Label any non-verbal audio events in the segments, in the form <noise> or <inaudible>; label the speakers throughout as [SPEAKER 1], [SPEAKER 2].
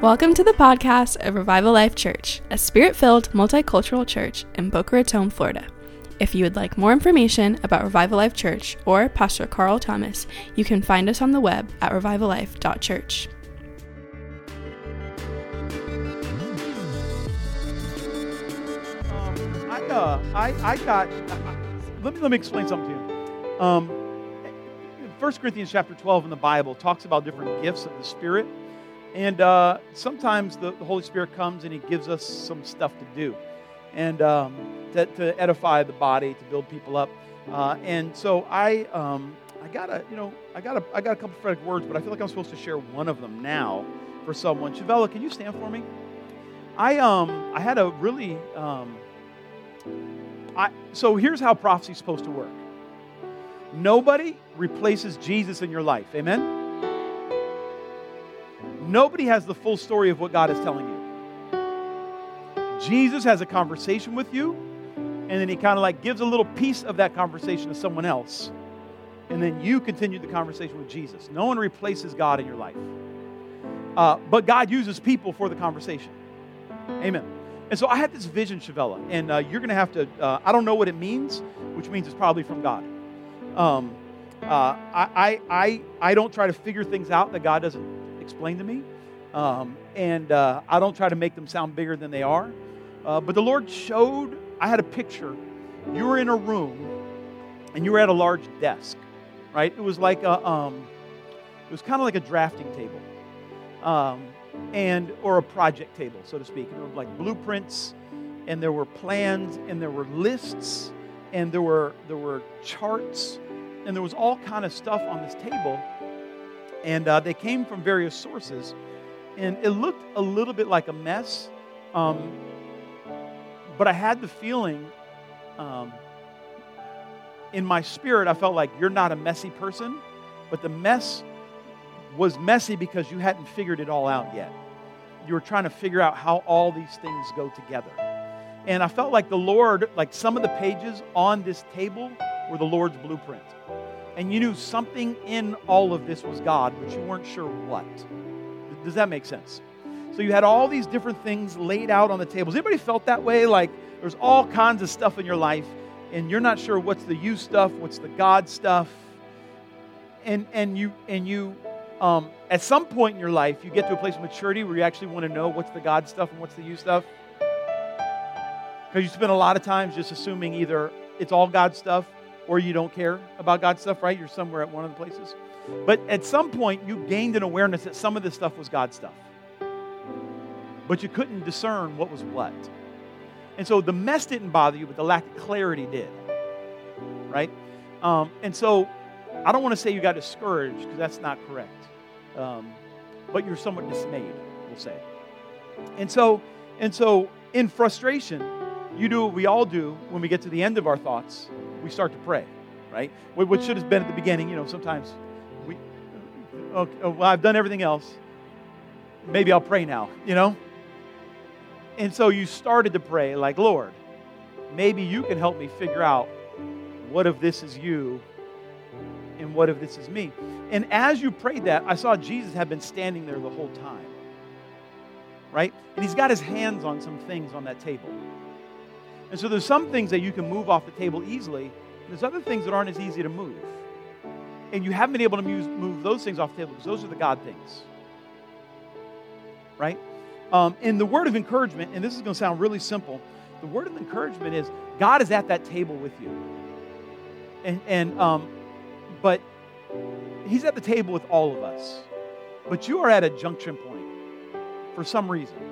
[SPEAKER 1] Welcome to the podcast of Revival Life Church, a spirit filled multicultural church in Boca Raton, Florida. If you would like more information about Revival Life Church or Pastor Carl Thomas, you can find us on the web at revivallife.church.
[SPEAKER 2] Um, I, uh, I, I got. Uh, let me let me explain something to you. Um, 1 Corinthians chapter 12 in the Bible talks about different gifts of the Spirit, and uh, sometimes the, the, Holy Spirit comes and He gives us some stuff to do, and um, to, to, edify the body, to build people up. Uh, and so I, um, I got a, you know, I got a, I got a couple prophetic words, but I feel like I'm supposed to share one of them now for someone. Chavella, can you stand for me? I um, I had a really um, I, so here's how prophecy is supposed to work nobody replaces Jesus in your life. Amen? Nobody has the full story of what God is telling you. Jesus has a conversation with you, and then he kind of like gives a little piece of that conversation to someone else. And then you continue the conversation with Jesus. No one replaces God in your life. Uh, but God uses people for the conversation. Amen. And so I had this vision, Chavella, and uh, you're going to have to, uh, I don't know what it means, which means it's probably from God. Um, uh, I, I, I don't try to figure things out that God doesn't explain to me. Um, and uh, I don't try to make them sound bigger than they are. Uh, but the Lord showed, I had a picture. You were in a room and you were at a large desk, right? It was like a, um, it was kind of like a drafting table. Um, and or a project table, so to speak. And there were like blueprints, and there were plans, and there were lists, and there were there were charts, and there was all kind of stuff on this table. And uh, they came from various sources, and it looked a little bit like a mess. Um, but I had the feeling um, in my spirit, I felt like you're not a messy person, but the mess was messy because you hadn't figured it all out yet. You were trying to figure out how all these things go together. And I felt like the Lord, like some of the pages on this table were the Lord's blueprint. And you knew something in all of this was God, but you weren't sure what. Does that make sense? So you had all these different things laid out on the tables. Anybody felt that way? Like there's all kinds of stuff in your life, and you're not sure what's the you stuff, what's the God stuff. And and you and you um, at some point in your life, you get to a place of maturity where you actually want to know what's the God stuff and what's the you stuff. Because you spend a lot of times just assuming either it's all God stuff or you don't care about God stuff, right? You're somewhere at one of the places. But at some point, you gained an awareness that some of this stuff was God stuff. But you couldn't discern what was what. And so the mess didn't bother you, but the lack of clarity did. Right? Um, and so I don't want to say you got discouraged because that's not correct um, but you're somewhat dismayed, we'll say. And so, and so, in frustration, you do what we all do when we get to the end of our thoughts. We start to pray, right? What should have been at the beginning, you know, sometimes we, okay, oh, well, I've done everything else. Maybe I'll pray now, you know? And so you started to pray, like, Lord, maybe you can help me figure out what if this is you and what if this is me? And as you prayed that, I saw Jesus had been standing there the whole time. Right? And he's got his hands on some things on that table. And so there's some things that you can move off the table easily, there's other things that aren't as easy to move. And you haven't been able to move, move those things off the table because those are the God things. Right? Um, and the word of encouragement, and this is going to sound really simple, the word of encouragement is God is at that table with you. And, and um, but He's at the table with all of us. But you are at a junction point for some reason.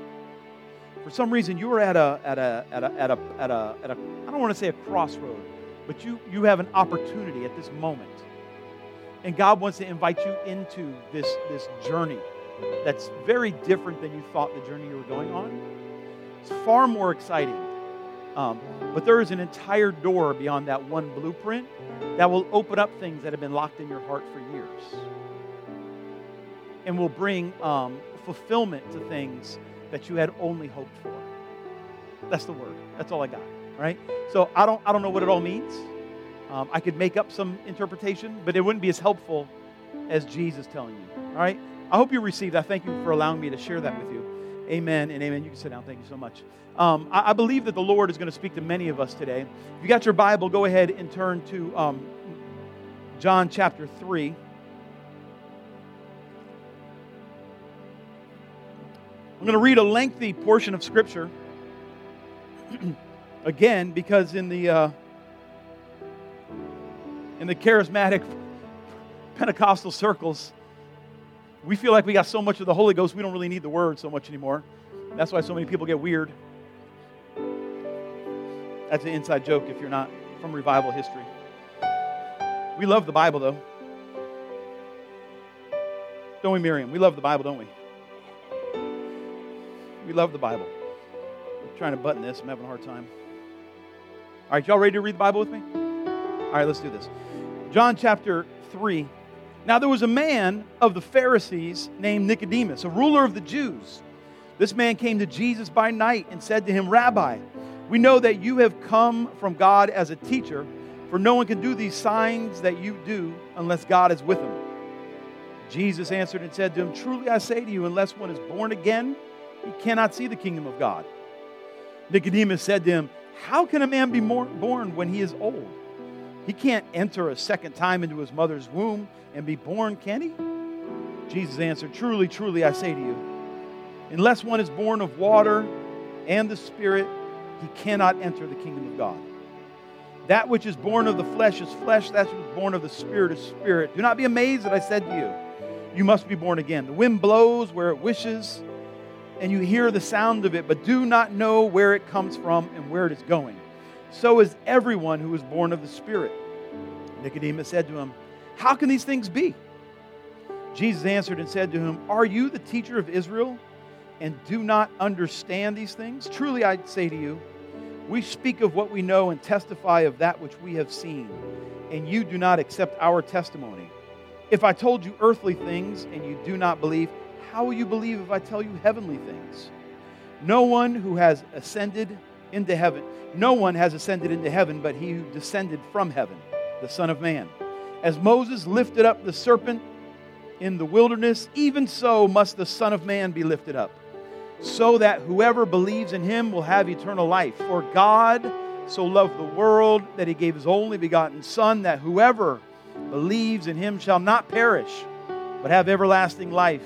[SPEAKER 2] For some reason, you are at a, at a, at a, at a, at a, at a I don't want to say a crossroad, but you, you have an opportunity at this moment. And God wants to invite you into this, this journey that's very different than you thought the journey you were going on. It's far more exciting. Um, but there is an entire door beyond that one blueprint that will open up things that have been locked in your heart for years and will bring um, fulfillment to things that you had only hoped for. That's the word. That's all I got. Right? So I don't, I don't know what it all means. Um, I could make up some interpretation, but it wouldn't be as helpful as Jesus telling you. All right? I hope you received. I thank you for allowing me to share that with you. Amen and amen. You can sit down. Thank you so much. Um, I, I, believe that the Lord is going to speak to many of us today. If you got your Bible, go ahead and turn to um, John chapter 3. I'm going to read a lengthy portion of Scripture <clears throat> again because in the uh, in the charismatic <laughs> Pentecostal circles, we feel like we got so much of the Holy Ghost, we don't really need the Word so much anymore. That's why so many people get weird. That's an inside joke if you're not from revival history. We love the Bible, though. Don't we, Miriam? We love the Bible, don't we? We love the Bible. I'm trying to button this. I'm having a hard time. All right, y'all ready to read the Bible with me? All right, let's do this. John chapter 3. Now there was a man of the Pharisees named Nicodemus, a ruler of the Jews. This man came to Jesus by night and said to him, Rabbi, we know that you have come from God as a teacher, for no one can do these signs that you do unless God is with him. Jesus answered and said to him, Truly I say to you, unless one is born again, he cannot see the kingdom of God. Nicodemus said to him, How can a man be born when he is old? He can't enter a second time into his mother's womb and be born, can he? Jesus answered, Truly, truly, I say to you, unless one is born of water and the Spirit, he cannot enter the kingdom of God. That which is born of the flesh is flesh, that which is born of the Spirit is spirit. Do not be amazed that I said to you, You must be born again. The wind blows where it wishes, and you hear the sound of it, but do not know where it comes from and where it is going so is everyone who is born of the Spirit. Nicodemus said to him, How can these things be? Jesus answered and said to him, Are you the teacher of Israel and do not understand these things? Truly I say to you, we speak of what we know and testify of that which we have seen, and you do not accept our testimony. If I told you earthly things and you do not believe, how will you believe if I tell you heavenly things? No one who has ascended into heaven. No one has ascended into heaven but he who descended from heaven, the Son of Man. As Moses lifted up the serpent in the wilderness, even so must the Son of Man be lifted up, so that whoever believes in him will have eternal life. For God so loved the world that he gave his only begotten Son, that whoever believes in him shall not perish, but have everlasting life.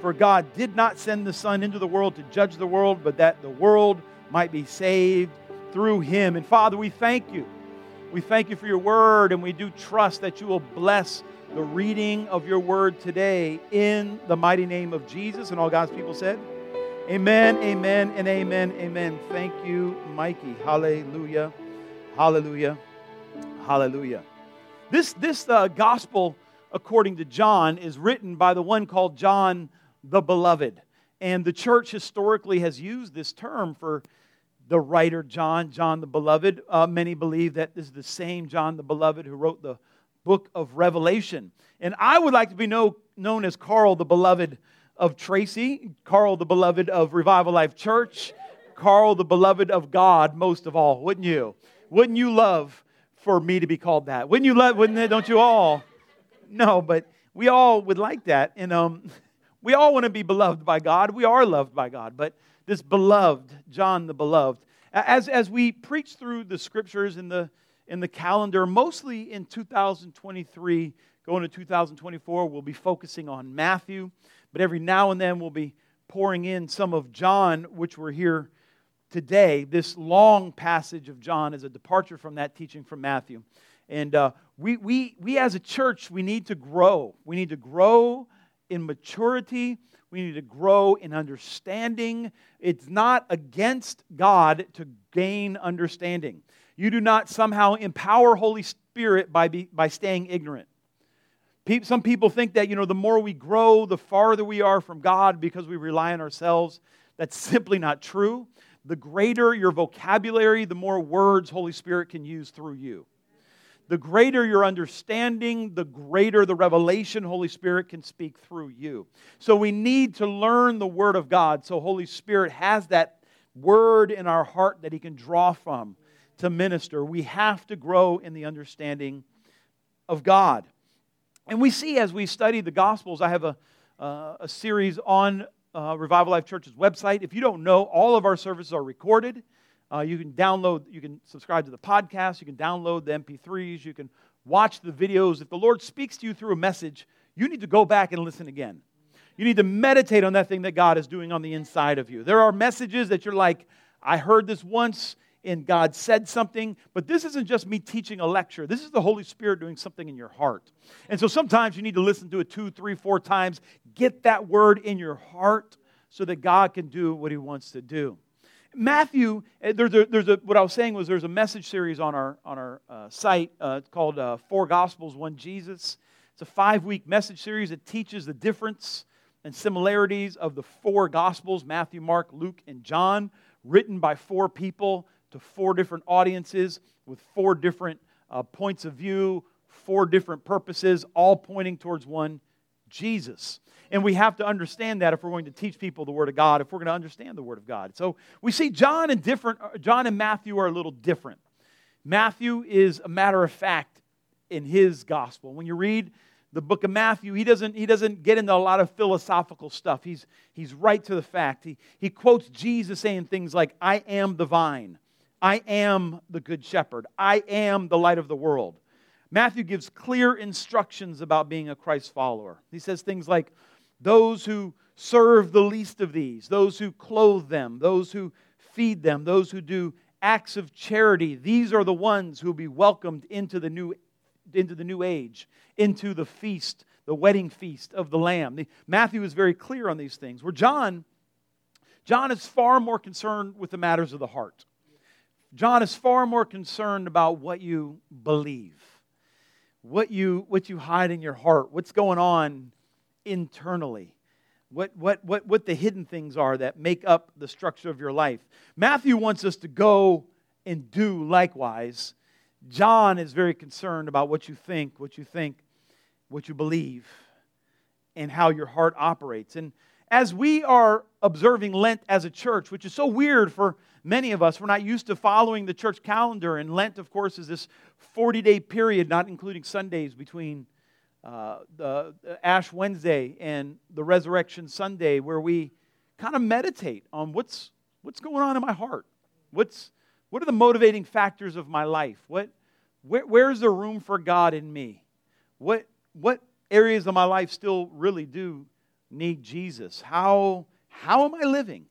[SPEAKER 2] For God did not send the Son into the world to judge the world, but that the world might be saved through him. And Father, we thank you. We thank you for your word, and we do trust that you will bless the reading of your word today in the mighty name of Jesus. And all God's people said, Amen, amen, and amen, amen. Thank you, Mikey. Hallelujah, hallelujah, hallelujah. This, this uh, gospel, according to John, is written by the one called John the Beloved. And the church historically has used this term for the writer John, John the Beloved. Uh, many believe that this is the same John the Beloved who wrote the book of Revelation. And I would like to be know, known as Carl the Beloved of Tracy, Carl the Beloved of Revival Life Church, Carl the Beloved of God, most of all, wouldn't you? Wouldn't you love for me to be called that? Wouldn't you love, wouldn't it, don't you all? No, but we all would like that. And um, <laughs> we all want to be beloved by God. We are loved by God. But this beloved, John the beloved. As, as we preach through the scriptures in the, in the calendar, mostly in 2023, going to 2024, we'll be focusing on Matthew. But every now and then we'll be pouring in some of John, which we're here today. This long passage of John is a departure from that teaching from Matthew. And uh, we, we, we as a church, we need to grow. We need to grow in maturity we need to grow in understanding. It's not against God to gain understanding. You do not somehow empower Holy Spirit by, be, by staying ignorant. Some people think that, you know, the more we grow, the farther we are from God because we rely on ourselves. That's <laughs> simply not true. The greater your vocabulary, the more words Holy Spirit can use through you the greater your understanding, the greater the revelation Holy Spirit can speak through you. So we need to learn the Word of God so Holy Spirit has that word in our heart that He can draw from to minister. We have to grow in the understanding of God. And we see as we study the Gospels, I have a, uh, a series on uh, Revival Life Church's website. If you don't know, all of our services are recorded. Uh, you can download, you can subscribe to the podcast, you can download the MP3s, you can watch the videos. If the Lord speaks to you through a message, you need to go back and listen again. You need to meditate on that thing that God is doing on the inside of you. There are messages that you're like, I heard this once and God said something, but this isn't just me teaching a lecture. This is the Holy Spirit doing something in your heart. And so sometimes you need to listen to it two, three, four times. Get that word in your heart so that God can do what He wants to do. Matthew, eh, there's a, there's a, what I was saying was there's a message series on our, on our uh, site uh, called uh, Four Gospels, One Jesus. It's a five week message series that teaches the difference and similarities of the four Gospels Matthew, Mark, Luke, and John, written by four people to four different audiences with four different uh, points of view, four different purposes, all pointing towards one Jesus. And we have to understand that if we're going to teach people the Word of God, if we're going to understand the Word of God. So we see John and different uh, John and Matthew are a little different. Matthew is a matter of fact in his gospel. When you read the book of Matthew, he doesn't, he doesn't get into a lot of philosophical stuff. He's, he's right to the fact. He, he quotes Jesus saying things like, I am the vine. I am the good shepherd. I am the light of the world. Matthew gives clear instructions about being a Christ follower. He says things like, those who serve the least of these, those who clothe them, those who feed them, those who do acts of charity, these are the ones who will be welcomed into the new, into the new age, into the feast, the wedding feast of the Lamb. The, Matthew is very clear on these things. Where John, John is far more concerned with the matters of the heart. John is far more concerned about what you believe, what you, what you hide in your heart, what's going on internally, what, what, what, what the hidden things are that make up the structure of your life. Matthew wants us to go and do likewise. John is very concerned about what you think, what you think, what you believe, and how your heart operates. And as we are observing Lent as a church, which is so weird for many of us, we're not used to following the church calendar. And Lent, of course, is this 40 day period, not including Sundays, between uh, the, Ash Wednesday and the Resurrection Sunday, where we kind of meditate on what's, what's going on in my heart. What's, what are the motivating factors of my life? What, where, where's the room for God in me? What, what areas of my life still really do need Jesus? How, how am I living?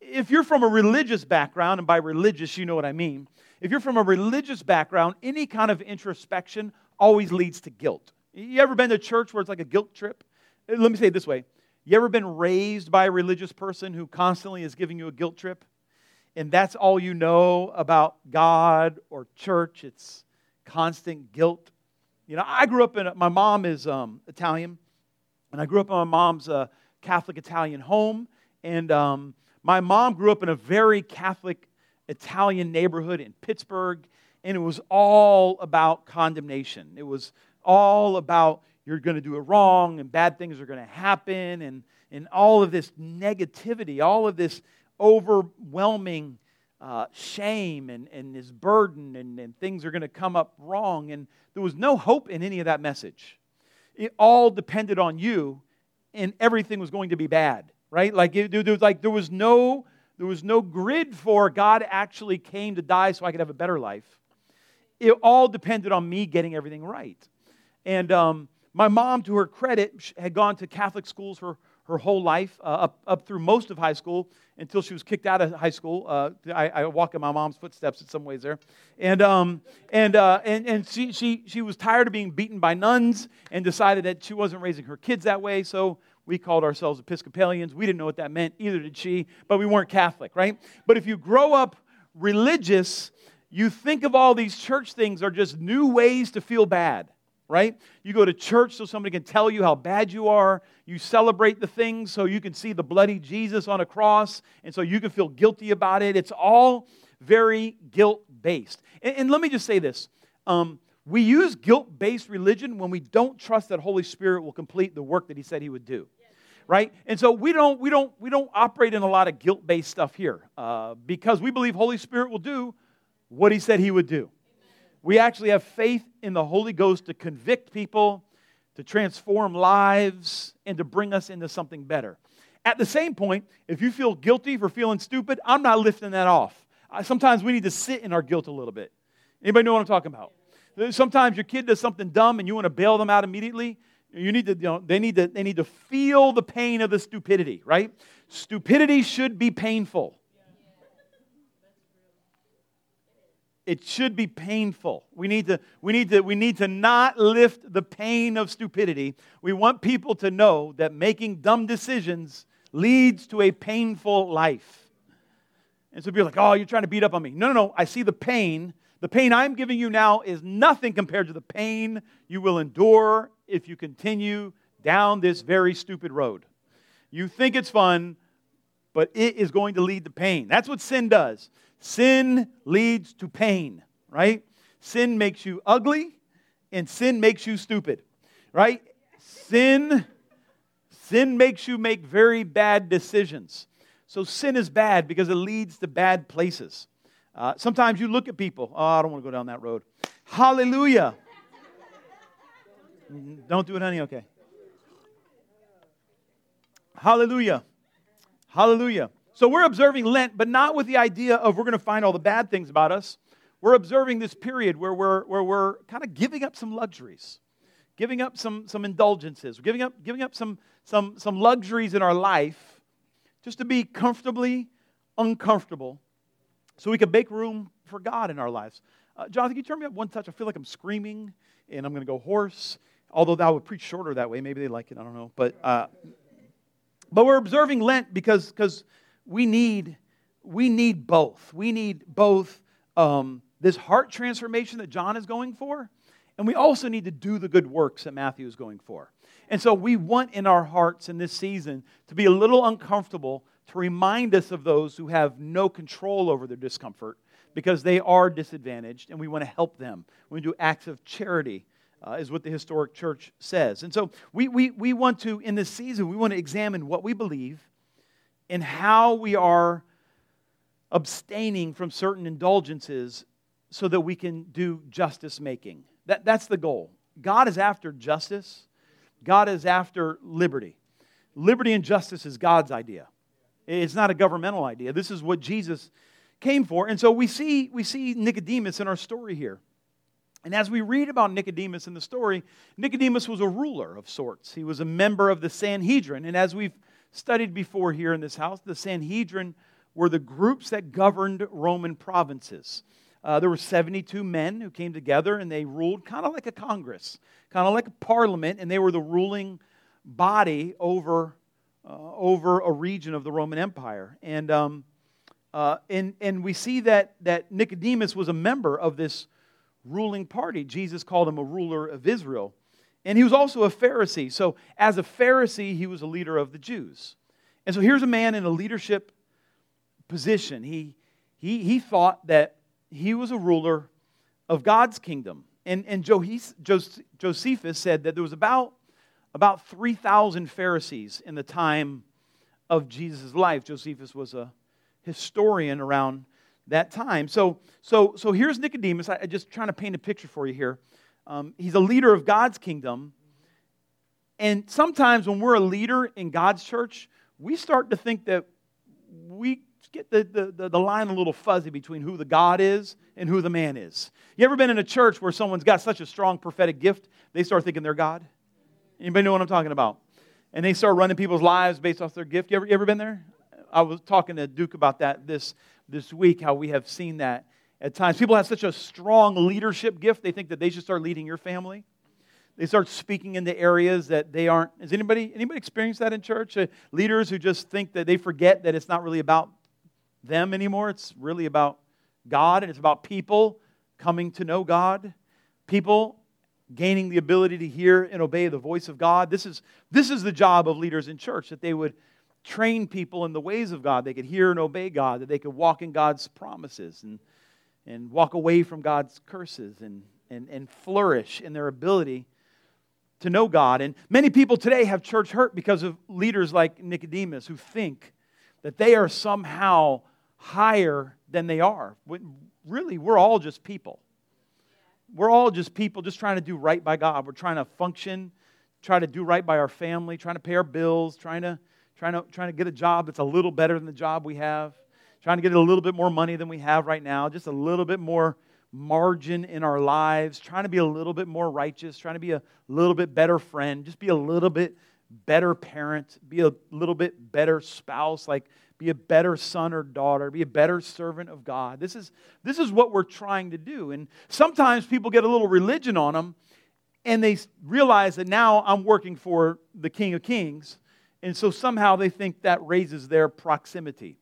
[SPEAKER 2] If you're from a religious background, and by religious, you know what I mean. If you're from a religious background, any kind of introspection always leads to guilt. You ever been to church where it's like a guilt trip? Uh, let me say it this way. You ever been raised by a religious person who constantly is giving you a guilt trip? And that's all you know about God or church. It's constant guilt. You know, I grew up in, my mom is um, Italian, and I grew up in my mom's uh, Catholic Italian home. And um, my mom grew up in a very Catholic Italian neighborhood in Pittsburgh, and it was all about condemnation. It was all about you're going to do it wrong and bad things are going to happen and, and all of this negativity, all of this overwhelming uh, shame and, and this burden and, and things are going to come up wrong. And there was no hope in any of that message. It all depended on you and everything was going to be bad, right? Like, it, there was, like there was no there was no grid for God actually came to die so I could have a better life. It all depended on me getting everything right. And um, my mom, to her credit, had gone to Catholic schools her, her whole life, uh, up, up through most of high school until she was kicked out of high school. Uh, I, I, walk in my mom's footsteps in some ways there. And, um, and, uh, and, and she, she, she was tired of being beaten by nuns and decided that she wasn't raising her kids that way. So we called ourselves Episcopalians. We didn't know what that meant, either did she, but we weren't Catholic, right? But if you grow up religious, you think of all these church things are just new ways to feel bad right? You go to church so somebody can tell you how bad you are. You celebrate the things so you can see the bloody Jesus on a cross, and so you can feel guilty about it. It's all very guilt based. And, and, let me just say this um, we use guilt based religion when we don't trust that Holy Spirit will complete the work that He said He would do. Right, and so we don't we don't we don't operate in a lot of guilt based stuff here uh, because we believe Holy Spirit will do what He said He would do. We actually have faith in the Holy Ghost to convict people, to transform lives, and to bring us into something better. At the same point, if you feel guilty for feeling stupid, I'm not lifting that off. Sometimes we need to sit in our guilt a little bit. Anybody know what I'm talking about? Sometimes your kid does something dumb and you want to bail them out immediately. You need to, you know, they need to, they need to feel the pain of the stupidity, right? Stupidity should be painful. It should be painful. We need, to, we, need to, we need to not lift the pain of stupidity. We want people to know that making dumb decisions leads to a painful life. And so people are like, oh, you're trying to beat up on me. No, no, no. I see the pain. The pain I'm giving you now is nothing compared to the pain you will endure if you continue down this very stupid road. You think it's fun, but it is going to lead to pain. That's what sin does. Sin leads to pain, right? Sin makes you ugly and sin makes you stupid, right? Sin sin makes you make very bad decisions. So sin is bad because it leads to bad places. Uh, sometimes you look at people, oh, I don't want to go down that road. Hallelujah. Don't do it, honey? Okay. Hallelujah. Hallelujah. So we're observing Lent, but not with the idea of we're going to find all the bad things about us. We're observing this period where we're, where we're kind of giving up some luxuries, giving up some, some indulgences, giving up, giving up some, some, some luxuries in our life just to be comfortably uncomfortable so we can make room for God in our lives. Uh, Jonathan, can you turn me up one touch? I feel like I'm screaming and I'm going to go hoarse. Although that would preach shorter that way. Maybe they like it. I don't know. But, uh, but we're observing Lent because, because we need we need both. We need both um, this heart transformation that John is going for, and we also need to do the good works that Matthew is going for. And so we want in our hearts in this season to be a little uncomfortable to remind us of those who have no control over their discomfort because they are disadvantaged and we want to help them. We do acts of charity. Uh, is what the historic church says. And so we, we, we want to, in this season, we want to examine what we believe in how we are abstaining from certain indulgences so that we can do justice making. That, that's the goal. God is after justice, God is after liberty. Liberty and justice is God's idea. It's not a governmental idea. This is what Jesus came for. And so we see, we see Nicodemus in our story here. And as we read about Nicodemus in the story, Nicodemus was a ruler of sorts. He was a member of the Sanhedrin. And as we've studied before here in this house, the Sanhedrin were the groups that governed Roman provinces. Uh, there were 72 men who came together and they ruled kind of like a Congress, kind of like a parliament, and they were the ruling body over, uh, over a region of the Roman Empire. And, um, uh, and, and we see that, that Nicodemus was a member of this ruling party. Jesus called him a ruler of Israel. And he was also a Pharisee. So, as a Pharisee, he was a leader of the Jews. And so, here's a man in a leadership position. He, he, he thought that he was a ruler of God's kingdom. And, and Josephus said that there was about, about 3,000 Pharisees in the time of Jesus' life. Josephus was a historian around that time. So, so, so here's Nicodemus. I, I just trying to paint a picture for you here. Um, he's a leader of God's kingdom. And sometimes when we're a leader in God's church, we start to think that we get the, the, the, line a little fuzzy between who the God is and who the man is. You ever been in a church where someone's got such a strong prophetic gift, they start thinking they're God? Anybody know what I'm talking about? And they start running people's lives based off their gift. You ever, you ever been there? I was talking to Duke about that this, this week, how we have seen that at times. People have such a strong leadership gift, they think that they should start leading your family. They start speaking into areas that they aren't. Has anybody, anybody experienced that in church? Uh, leaders who just think that they forget that it's not really about them anymore. It's really about God and it's about people coming to know God. People gaining the ability to hear and obey the voice of God. This is, this is the job of leaders in church, that they would train people in the ways of God. They could hear and obey God, that they could walk in God's promises. And and walk away from God's curses and, and, and flourish in their ability to know God. And many people today have church hurt because of leaders like Nicodemus who think that they are somehow higher than they are. Really, we're all just people. We're all just people just trying to do right by God. We're trying to function try to do right by our family, trying to pay our bills, trying to, trying to, trying to get a job that's a little better than the job we have, trying to get a little bit more money than we have right now, just a little bit more margin in our lives, trying to be a little bit more righteous, trying to be a little bit better friend, just be a little bit better parent, be a little bit better spouse, like be a better son or daughter, be a better servant of God. This is, this is what we're trying to do. And sometimes people get a little religion on them and they realize that now I'm working for the King of Kings. And so somehow they think that raises their proximity.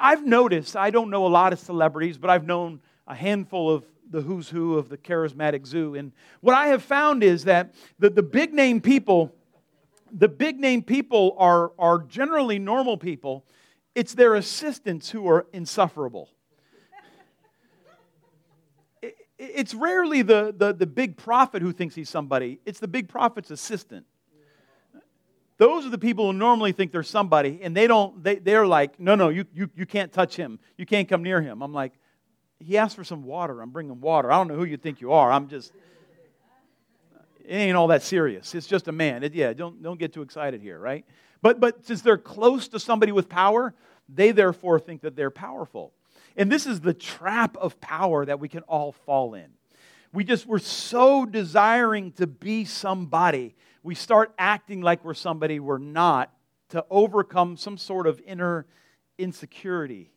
[SPEAKER 2] I've noticed, I don't know a lot of celebrities, but I've known a handful of the who's who of the charismatic zoo. And what I have found is that the, the big name people, the big name people are, are generally normal people. It's their assistants who are insufferable. it's rarely the, the, the big prophet who thinks he's somebody, it's the big prophet's assistant. Those are the people who normally think they're somebody, and they don't, they, they're like, no, no, you, you, you can't touch him. You can't come near him. I'm like, he asked for some water. I'm bringing water. I don't know who you think you are. I'm just, it ain't all that serious. It's just a man. It, yeah, don't, don't get too excited here, right? But, but since they're close to somebody with power, they therefore think that they're powerful. And this is the trap of power that we can all fall in. We just, we're so desiring to be somebody, we start acting like we're somebody we're not to overcome some sort of inner insecurity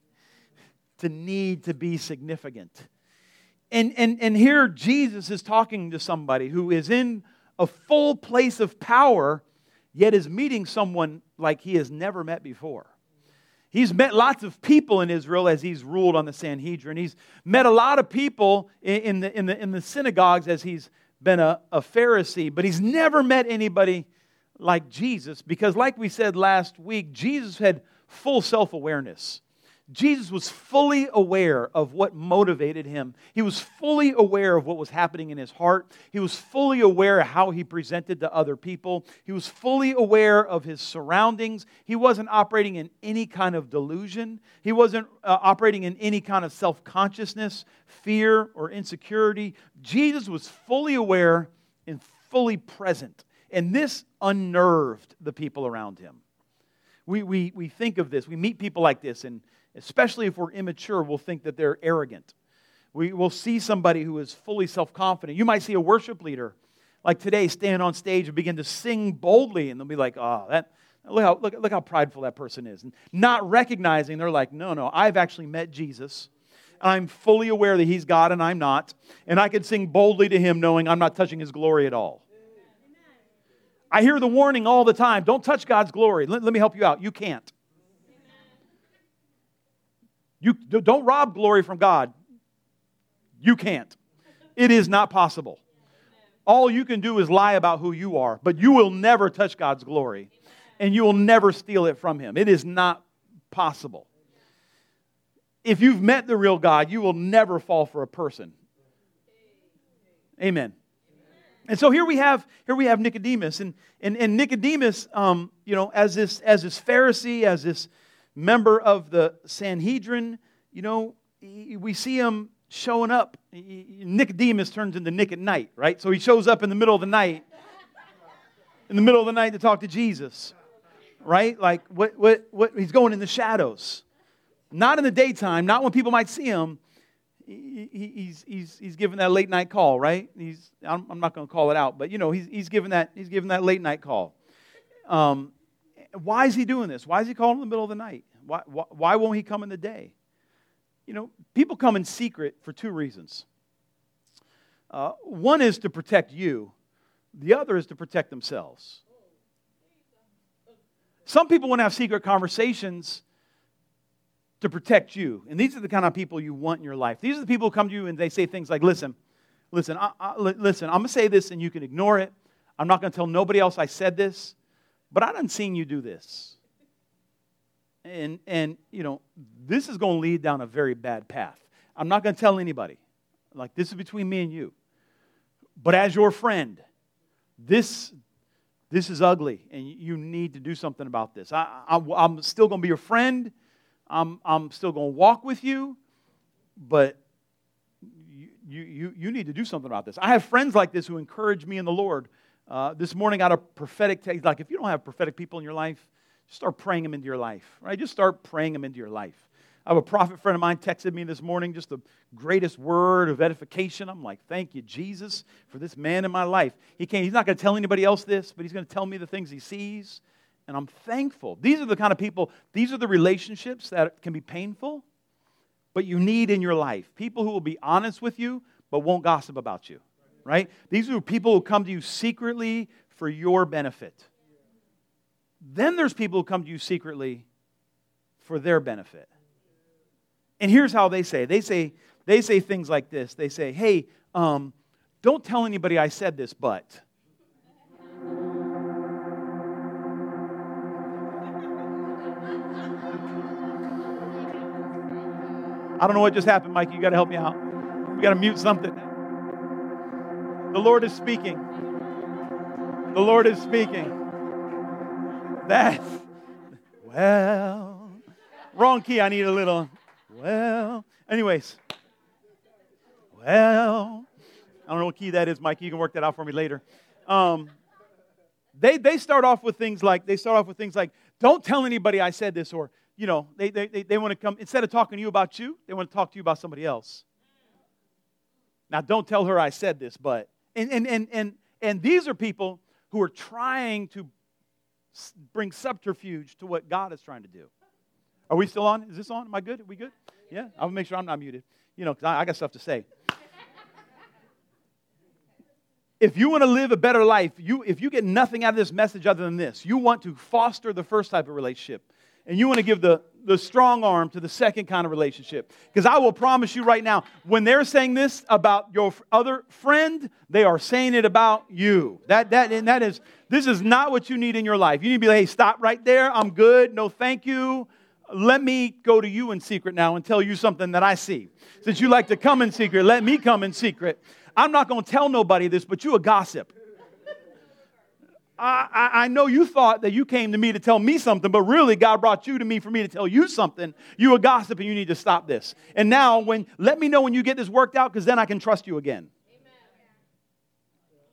[SPEAKER 2] to need to be significant. And, and, and here Jesus is talking to somebody who is in a full place of power, yet is meeting someone like he has never met before. He's met lots of people in Israel as he's ruled on the Sanhedrin. He's met a lot of people in the, in the, in the synagogues as he's been a, a Pharisee, but he's never met anybody like Jesus because, like we said last week, Jesus had full self awareness. Jesus was fully aware of what motivated him. He was fully aware of what was happening in his heart. He was fully aware of how he presented to other people. He was fully aware of his surroundings. He wasn't operating in any kind of delusion. He wasn't uh, operating in any kind of self consciousness, fear, or insecurity. Jesus was fully aware and fully present. And this unnerved the people around him. We, we, we think of this, we meet people like this, and especially if we're immature, we'll think that they're arrogant. We will see somebody who is fully self confident. You might see a worship leader like today stand on stage and begin to sing boldly, and they'll be like, oh, that. Look how, look, look how prideful that person is. And not recognizing, they're like, no, no, I've actually met Jesus. I'm fully aware that he's God and I'm not. And I can sing boldly to him knowing I'm not touching his glory at all. I hear the warning all the time don't touch God's glory. Let, let me help you out. You can't. You don't rob glory from God. You can't. It is not possible. All you can do is lie about who you are, but you will never touch God's glory and you will never steal it from Him. It is not possible. If you've met the real God, you will never fall for a person. Amen. And so here we have here we have Nicodemus, and and, and Nicodemus, um, you know, as this as this Pharisee, as this member of the Sanhedrin. You know, we see him showing up. Nicodemus turns into Nick at night, right? So he shows up in the middle of the night, in the middle of the night to talk to Jesus, right? Like what, what, what, he's going in the shadows. Not in the daytime, not when people might see him. He, he's, he's, he's giving that late night call, right? He's, I'm, I'm not going to call it out, but you know, he's, he's, giving that, he's giving that late night call. Um, why is he doing this? Why is he calling in the middle of the night? Why, why, why won't he come in the day? You know, people come in secret for two reasons. Uh, one is to protect you, the other is to protect themselves. Some people want to have secret conversations to protect you. And these are the kind of people you want in your life. These are the people who come to you and they say things like, listen, listen, I, I, listen, I'm going to say this and you can ignore it. I'm not going to tell nobody else I said this, but I done seen you do this. And, and, you know, this is going to lead down a very bad path. I'm not going to tell anybody. Like, this is between me and you. But as your friend, this, this is ugly, and you need to do something about this. I, I, am still going to be your friend. I'm, I'm still going to walk with you, but you, you, you need to do something about this. I have friends like this who encourage me in the Lord Uh, this morning, out of prophetic text, like if you don't have prophetic people in your life, just start praying them into your life, right? Just start praying them into your life. I have a prophet friend of mine texted me this morning, just the greatest word of edification. I'm like, thank you, Jesus, for this man in my life. He can't, he's not going to tell anybody else this, but he's going to tell me the things he sees. And I'm thankful. These are the kind of people, these are the relationships that can be painful, but you need in your life. People who will be honest with you, but won't gossip about you, right? These are people who come to you secretly for your benefit. Then there's people who come to you secretly for their benefit. And here's how they say they say, they say things like this they say, hey, um, don't tell anybody I said this, but. I don't know what just happened, Mike. You got to help me out. We got to mute something. The Lord is speaking. The Lord is speaking. That's well, wrong key. I need a little. Well, anyways. Well, I don't know what key that is, Mike. You can work that out for me later. Um, they, they start off with things like, they start off with things like, don't tell anybody I said this, or, you know, they, they, they, they want to come, instead of talking to you about you, they want to talk to you about somebody else. Now, don't tell her I said this, but, and, and, and, and, and these are people who are trying to bring subterfuge to what God is trying to do. Are we still on? Is this on? Am I good? Are we good? Yeah? I'll make sure I'm not muted. You know, because I, I got stuff to say. <laughs> if you want to live a better life, you, if you get nothing out of this message other than this, you want to foster the first type of relationship. And you want to give the, the strong arm to the second kind of relationship. Because I will promise you right now, when they're saying this about your other friend, they are saying it about you. That, that, and that is, this is not what you need in your life. You need to be like, hey, stop right there. I'm good. No, thank you let me go to you in secret now and tell you something that I see. Since you like to come in secret, let me come in secret. I'm not going to tell nobody this, but you a gossip. I, I, know you thought that you came to me to tell me something, but really God brought you to me for me to tell you something. You a gossip and you need to stop this. And now, when let me know when you get this worked out, because then I can trust you again. Amen.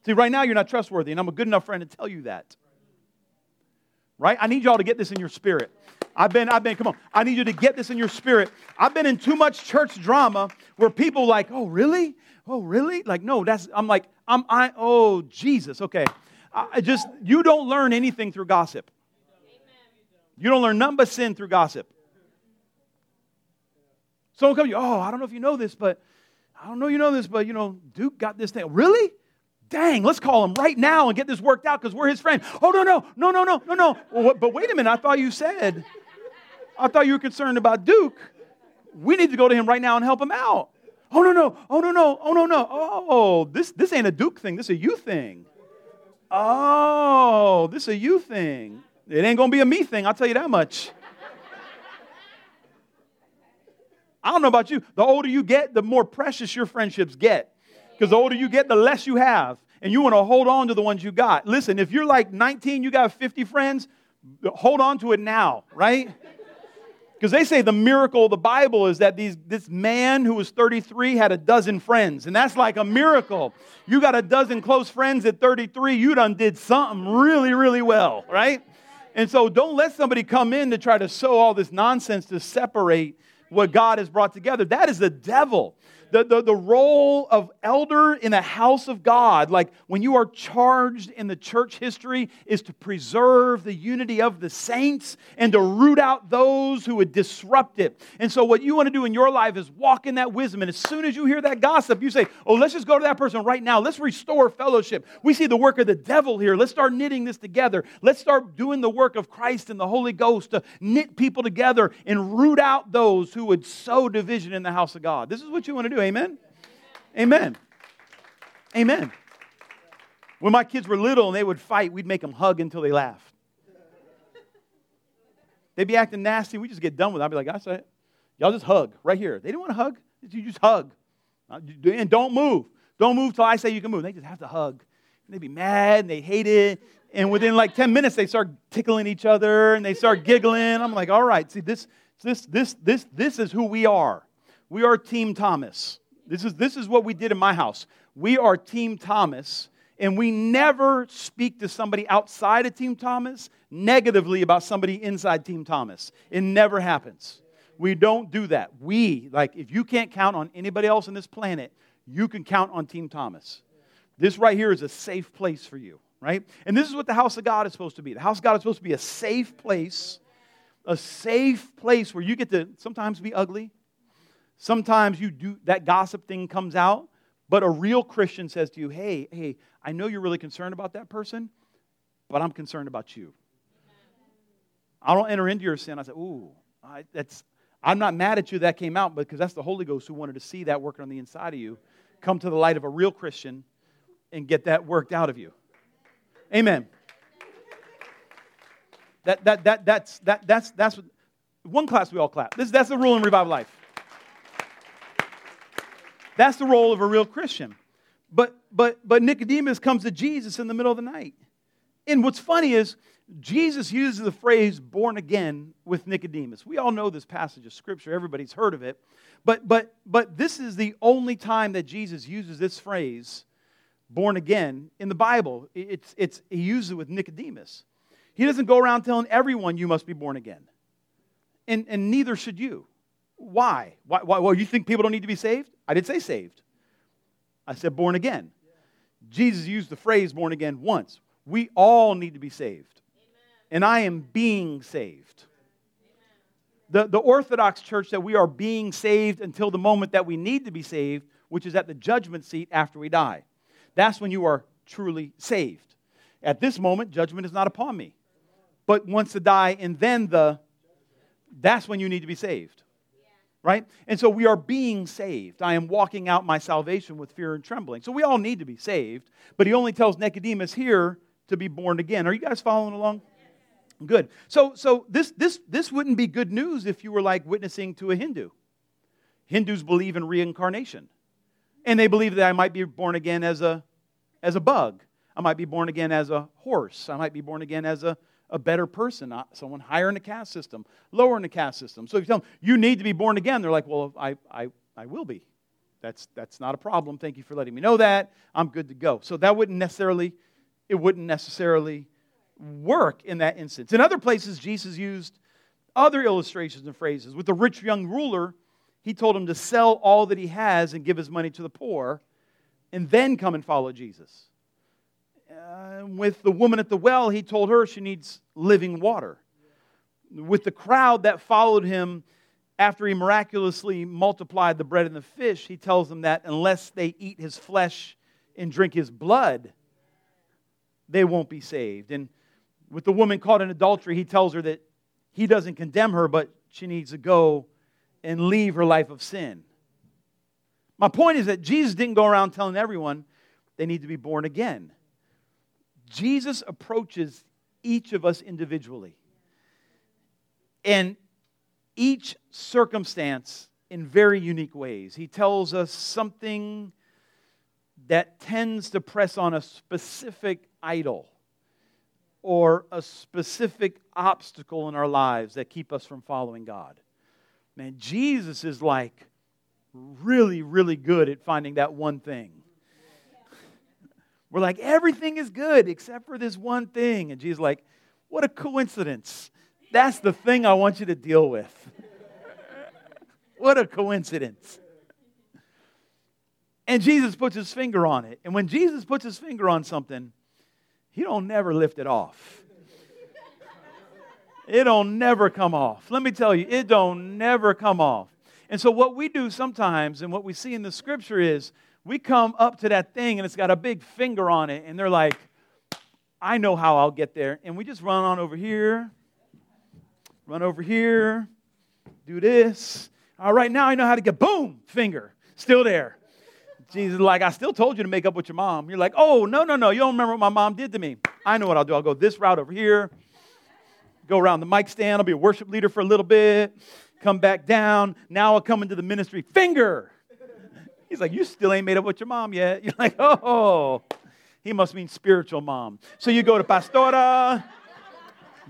[SPEAKER 2] See, right now you're not trustworthy, and I'm a good enough friend to tell you that. Right? I need y'all to get this in your spirit. I've been, I've been, come on. I need you to get this in your spirit. I've been in too much church drama where people like, oh, really? Oh, really? Like, no, that's, I'm like, I'm, I, oh, Jesus, okay. I just, you don't learn anything through gossip. You don't learn nothing but sin through gossip. Someone comes, you, oh, I don't know if you know this, but I don't know you know this, but you know, Duke got this thing. Really? Dang, let's call him right now and get this worked out because we're his friend. Oh, no, no, no, no, no, no, no. Well, but wait a minute, I thought you said I thought you were concerned about Duke. We need to go to him right now and help him out. Oh, no, no. Oh, no, no. Oh, no, no. Oh, this, this ain't a Duke thing. This is a you thing. Oh, this is a you thing. It ain't going to be a me thing. I'll tell you that much. I don't know about you. The older you get, the more precious your friendships get. Because the older you get, the less you have. And you want to hold on to the ones you got. Listen, if you're like 19, you got 50 friends, hold on to it now, right? Because they say the miracle of the Bible is that these, this man who was 33 had a dozen friends. And that's like a miracle. You got a dozen close friends at 33, you done did something really, really well, right? And so don't let somebody come in to try to sow all this nonsense to separate what God has brought together. That is the devil the, the, the role of elder in a house of God, like when you are charged in the church history, is to preserve the unity of the saints and to root out those who would disrupt it. And so, what you want to do in your life is walk in that wisdom. And as soon as you hear that gossip, you say, Oh, let's just go to that person right now. Let's restore fellowship. We see the work of the devil here. Let's start knitting this together. Let's start doing the work of Christ and the Holy Ghost to knit people together and root out those who would sow division in the house of God. This is what you want to do. Amen? Amen. Amen. When my kids were little and they would fight, we'd make them hug until they laughed. They'd be acting nasty. We just get done with it. I'd be like, I said, y'all just hug right here. They didn't want to hug. You just hug. Uh, and don't move. Don't move till I say you can move. They just have to hug. And they'd be mad and they hate it. And within like 10 minutes, they start tickling each other and they start giggling. I'm like, all right, see, this, this, this, this, this is who we are. We are Team Thomas. This is, this is what we did in my house. We are Team Thomas, And we never speak to somebody outside of Team Thomas negatively about somebody inside Team Thomas. It never happens. We don't do that. We, like, if you can't count on anybody else on this planet, you can count on Team Thomas. This right here is a safe place for you, right? And this is what the house of God is supposed to be. The house of God is supposed to be a safe place, a safe place where you get to sometimes be ugly. Sometimes you do that gossip thing comes out, but a real Christian says to you, "Hey, hey, I know you're really concerned about that person, but I'm concerned about you." I don't enter into your sin. I say, "Ooh, I, that's I'm not mad at you that came out because that's the Holy Ghost who wanted to see that working on the inside of you. Come to the light of a real Christian and get that worked out of you. Amen. That, that, that, that's, that, that's, that's what, one class we all clap. This, that's the rule in revival life. That's the role of a real Christian. But, but, but Nicodemus comes to Jesus in the middle of the night. And what's funny is Jesus uses the phrase born again with Nicodemus. We all know this passage of scripture, everybody's heard of it. But, but, but this is the only time that Jesus uses this phrase, born again, in the Bible. It's, it's, he uses it with Nicodemus. He doesn't go around telling everyone you must be born again. And, and neither should you. Why? why? Why? Well, you think people don't need to be saved? I didn't say saved. I said born again. Jesus used the phrase born again once. We all need to be saved and I am being saved. The, the Orthodox church that we are being saved until the moment that we need to be saved, which is at the judgment seat after we die. That's when you are truly saved. At this moment, judgment is not upon me. But once to die, and then the, that's when you need to be saved. Right? And so we are being saved. I am walking out my salvation with fear and trembling. So we all need to be saved. But he only tells Nicodemus here to be born again. Are you guys following along? Good. So, so this, this, this wouldn't be good news if you were like witnessing to a Hindu. Hindus believe in reincarnation. And they believe that I might be born again as a, as a bug. I might be born again as a horse. I might be born again as a, a better person, someone higher in the caste system, lower in the caste system. So if you tell them, you need to be born again, they're like, well, I, I, I will be. That's, that's not a problem. Thank you for letting me know that. I'm good to go. So that wouldn't necessarily, it wouldn't necessarily work in that instance. In other places, Jesus used other illustrations and phrases. With the rich young ruler, he told him to sell all that he has and give his money to the poor and then come and follow Jesus. Uh, with the woman at the well, he told her she needs living water. With the crowd that followed him after he miraculously multiplied the bread and the fish, he tells them that unless they eat his flesh and drink his blood, they won't be saved. And with the woman caught in adultery, he tells her that he doesn't condemn her, but she needs to go and leave her life of sin. My point is that Jesus didn't go around telling everyone they need to be born again. Jesus approaches each of us individually. And each circumstance in very unique ways. He tells us something that tends to press on a specific idol or a specific obstacle in our lives that keep us from following God. Man, Jesus is like really, really good at finding that one thing. We're like, everything is good except for this one thing. And Jesus like, what a coincidence. That's the thing I want you to deal with. <laughs> what a coincidence. And Jesus puts his finger on it. And when Jesus puts his finger on something, he don't never lift it off. It don't never come off. Let me tell you, it don't never come off. And so what we do sometimes and what we see in the scripture is we come up to that thing and it's got a big finger on it and they're like, I know how I'll get there. And we just run on over here, run over here, do this. All right, now I know how to get boom, finger, still there. Jesus like, I still told you to make up with your mom. You're like, oh, no, no, no. You don't remember what my mom did to me. I know what I'll do. I'll go this route over here, go around the mic stand. I'll be a worship leader for a little bit, come back down. Now I'll come into the ministry. Finger. He's like, you still ain't made up with your mom yet. <laughs> You're like, oh, he must mean spiritual mom. So you go to Pastora,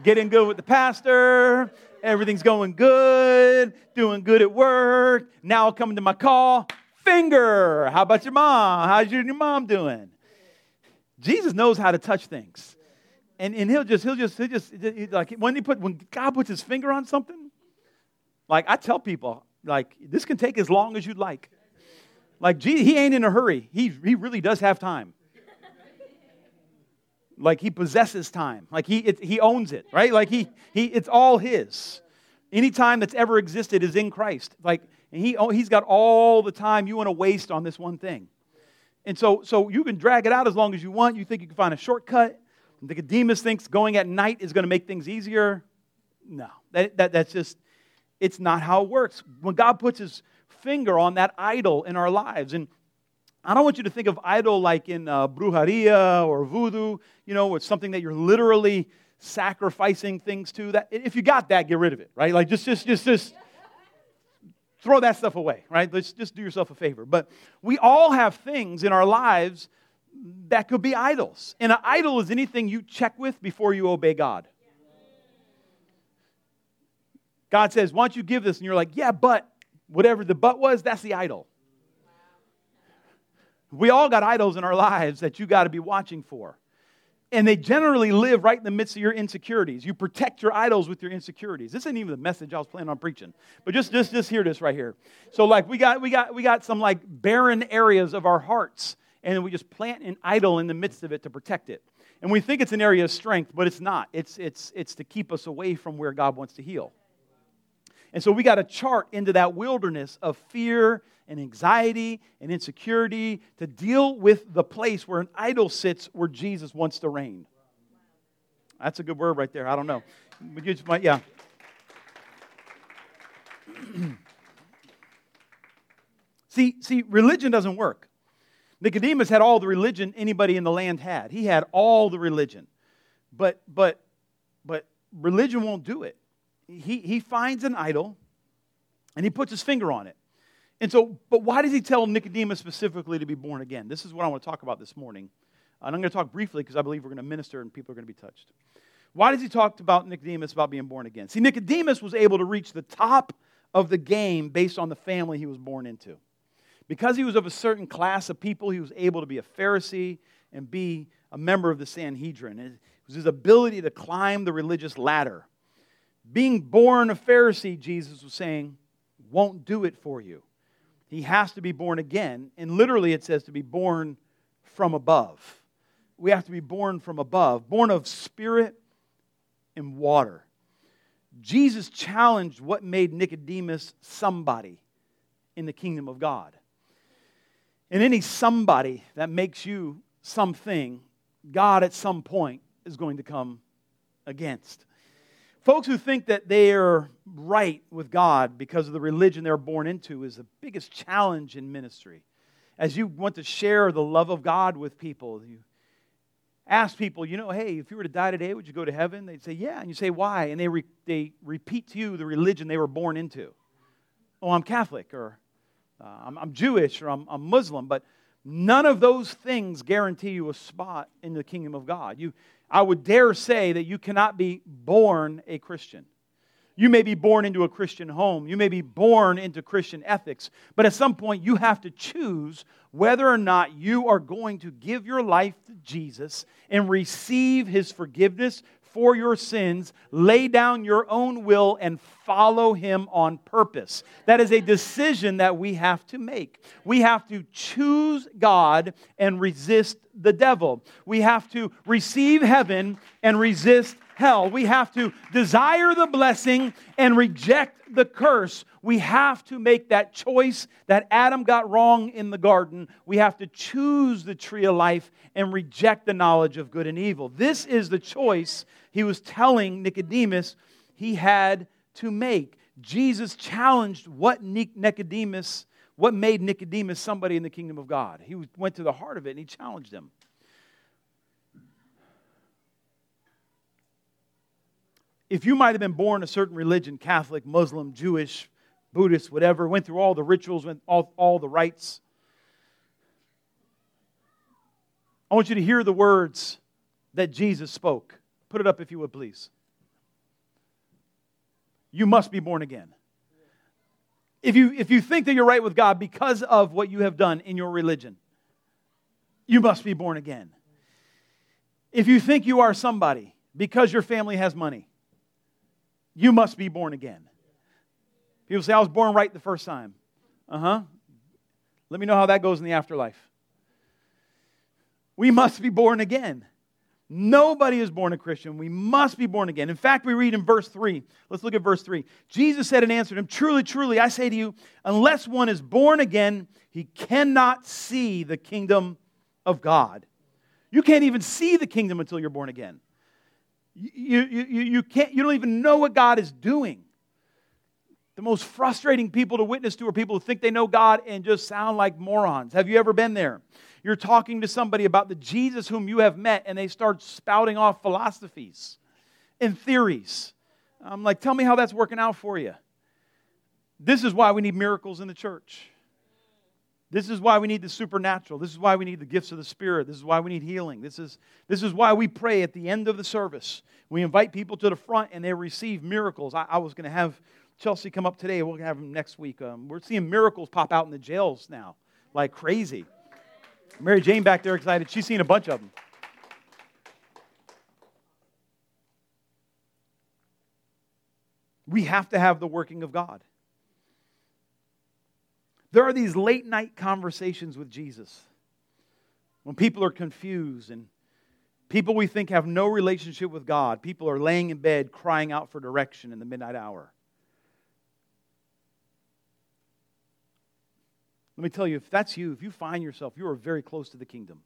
[SPEAKER 2] getting good with the pastor. Everything's going good, doing good at work. Now I'll come into my call finger. How about your mom? How's your, your mom doing? Jesus knows how to touch things. And, and he'll just, he'll just, he'll just, like when he put, when God puts his finger on something, like I tell people, like this can take as long as you'd like. Like, he ain't in a hurry. He, he really does have time. Like he possesses time. Like he, it, he owns it, right? Like he, he, it's all his. Any time that's ever existed is in Christ. Like he, oh, he's got all the time you want to waste on this one thing. And so, so you can drag it out as long as you want. You think you can find a shortcut. Nicodemus thinks going at night is going to make things easier. No, that, that, that's just, it's not how it works. When God puts his finger on that idol in our lives, and I don't want you to think of idol like in uh, brujeria or voodoo, you know, it's something that you're literally sacrificing things to. That if you got that, get rid of it, right? Like just, just, just, just throw that stuff away, right? Let's just do yourself a favor. But we all have things in our lives that could be idols. And an idol is anything you check with before you obey God. God says, Why don't you give this? And you're like, Yeah, but whatever the but was, that's the idol. We all got idols in our lives that you got to be watching for. And they generally live right in the midst of your insecurities. You protect your idols with your insecurities. This isn't even the message I was planning on preaching. But just, just, just hear this right here. So, like, we got, we got, we got some like barren areas of our hearts, and we just plant an idol in the midst of it to protect it. And we think it's an area of strength, but it's not. It's, it's, it's to keep us away from where God wants to heal. And so we got to chart into that wilderness of fear and anxiety and insecurity to deal with the place where an idol sits where Jesus wants to reign. That's a good word right there. I don't know. You just might, yeah. <clears throat> see, see, religion doesn't work. Nicodemus had all the religion anybody in the land had. He had all the religion. But but but religion won't do it. He he finds an idol and he puts his finger on it. And so, but why does he tell Nicodemus specifically to be born again? This is what I want to talk about this morning. And I'm going to talk briefly because I believe we're going to minister and people are going to be touched. Why does he talk about Nicodemus about being born again? See, Nicodemus was able to reach the top of the game based on the family he was born into. Because he was of a certain class of people, he was able to be a Pharisee and be a member of the Sanhedrin. It was his ability to climb the religious ladder. Being born a Pharisee, Jesus was saying, won't do it for you. He has to be born again. And literally, it says to be born from above. We have to be born from above, born of spirit and water. Jesus challenged what made Nicodemus somebody in the kingdom of God. And any somebody that makes you something, God at some point is going to come against. Folks who think that they are right with God because of the religion they're born into is the biggest challenge in ministry. As you want to share the love of God with people, you ask people, you know, hey, if you were to die today, would you go to heaven? They'd say, yeah. And you say, why? And they, re- they repeat to you the religion they were born into. Oh, I'm Catholic, or uh, I'm, I'm, Jewish, or I'm, I'm Muslim. But none of those things guarantee you a spot in the kingdom of God. You, I would dare say that you cannot be born a Christian. You may be born into a Christian home. You may be born into Christian ethics. But at some point, you have to choose whether or not you are going to give your life to Jesus and receive his forgiveness for your sins, lay down your own will, and follow him on purpose. That is a decision that we have to make. We have to choose God and resist the devil. We have to receive heaven and resist hell. We have to desire the blessing and reject the curse. We have to make that choice that Adam got wrong in the garden. We have to choose the tree of life and reject the knowledge of good and evil. This is the choice he was telling Nicodemus he had to make. Jesus challenged what Nicodemus, what made Nicodemus somebody in the kingdom of God. He went to the heart of it and he challenged him. if you might have been born a certain religion Catholic, Muslim, Jewish, Buddhist, whatever, went through all the rituals, went all, all the rites. I want you to hear the words that Jesus spoke. Put it up if you would, please. You must be born again. If you, if you think that you're right with God because of what you have done in your religion, you must be born again. If you think you are somebody because your family has money, you must be born again. People say, I was born right the first time. Uh huh. Let me know how that goes in the afterlife. We must be born again. Nobody is born a Christian. We must be born again. In fact, we read in verse 3. Let's look at verse 3. Jesus said and answered him, Truly, truly, I say to you, unless one is born again, he cannot see the kingdom of God. You can't even see the kingdom until you're born again. You, you, you, you, can't, you don't even know what God is doing. The most frustrating people to witness to are people who think they know God and just sound like morons. Have you ever been there? You're talking to somebody about the Jesus whom you have met, and they start spouting off philosophies and theories. I'm like, tell me how that's working out for you. This is why we need miracles in the church. This is why we need the supernatural. This is why we need the gifts of the Spirit. This is why we need healing. This is, this is why we pray at the end of the service. We invite people to the front and they receive miracles. I, I was going to have Chelsea come up today. We'll have them next week. Um, we're seeing miracles pop out in the jails now, like crazy. Mary Jane back there excited. She's seen a bunch of them. We have to have the working of God. There are these late night conversations with Jesus when people are confused and people we think have no relationship with God. People are laying in bed crying out for direction in the midnight hour. Let me tell you, if that's you, if you find yourself, you are very close to the kingdom.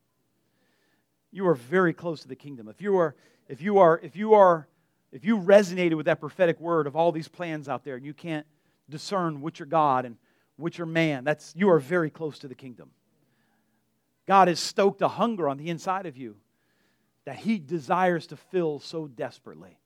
[SPEAKER 2] You are very close to the kingdom. If you are, if you are, if you are, if you resonated with that prophetic word of all these plans out there and you can't discern which are God and which are man, that's you are very close to the kingdom. God has stoked a hunger on the inside of you that He desires to fill so desperately.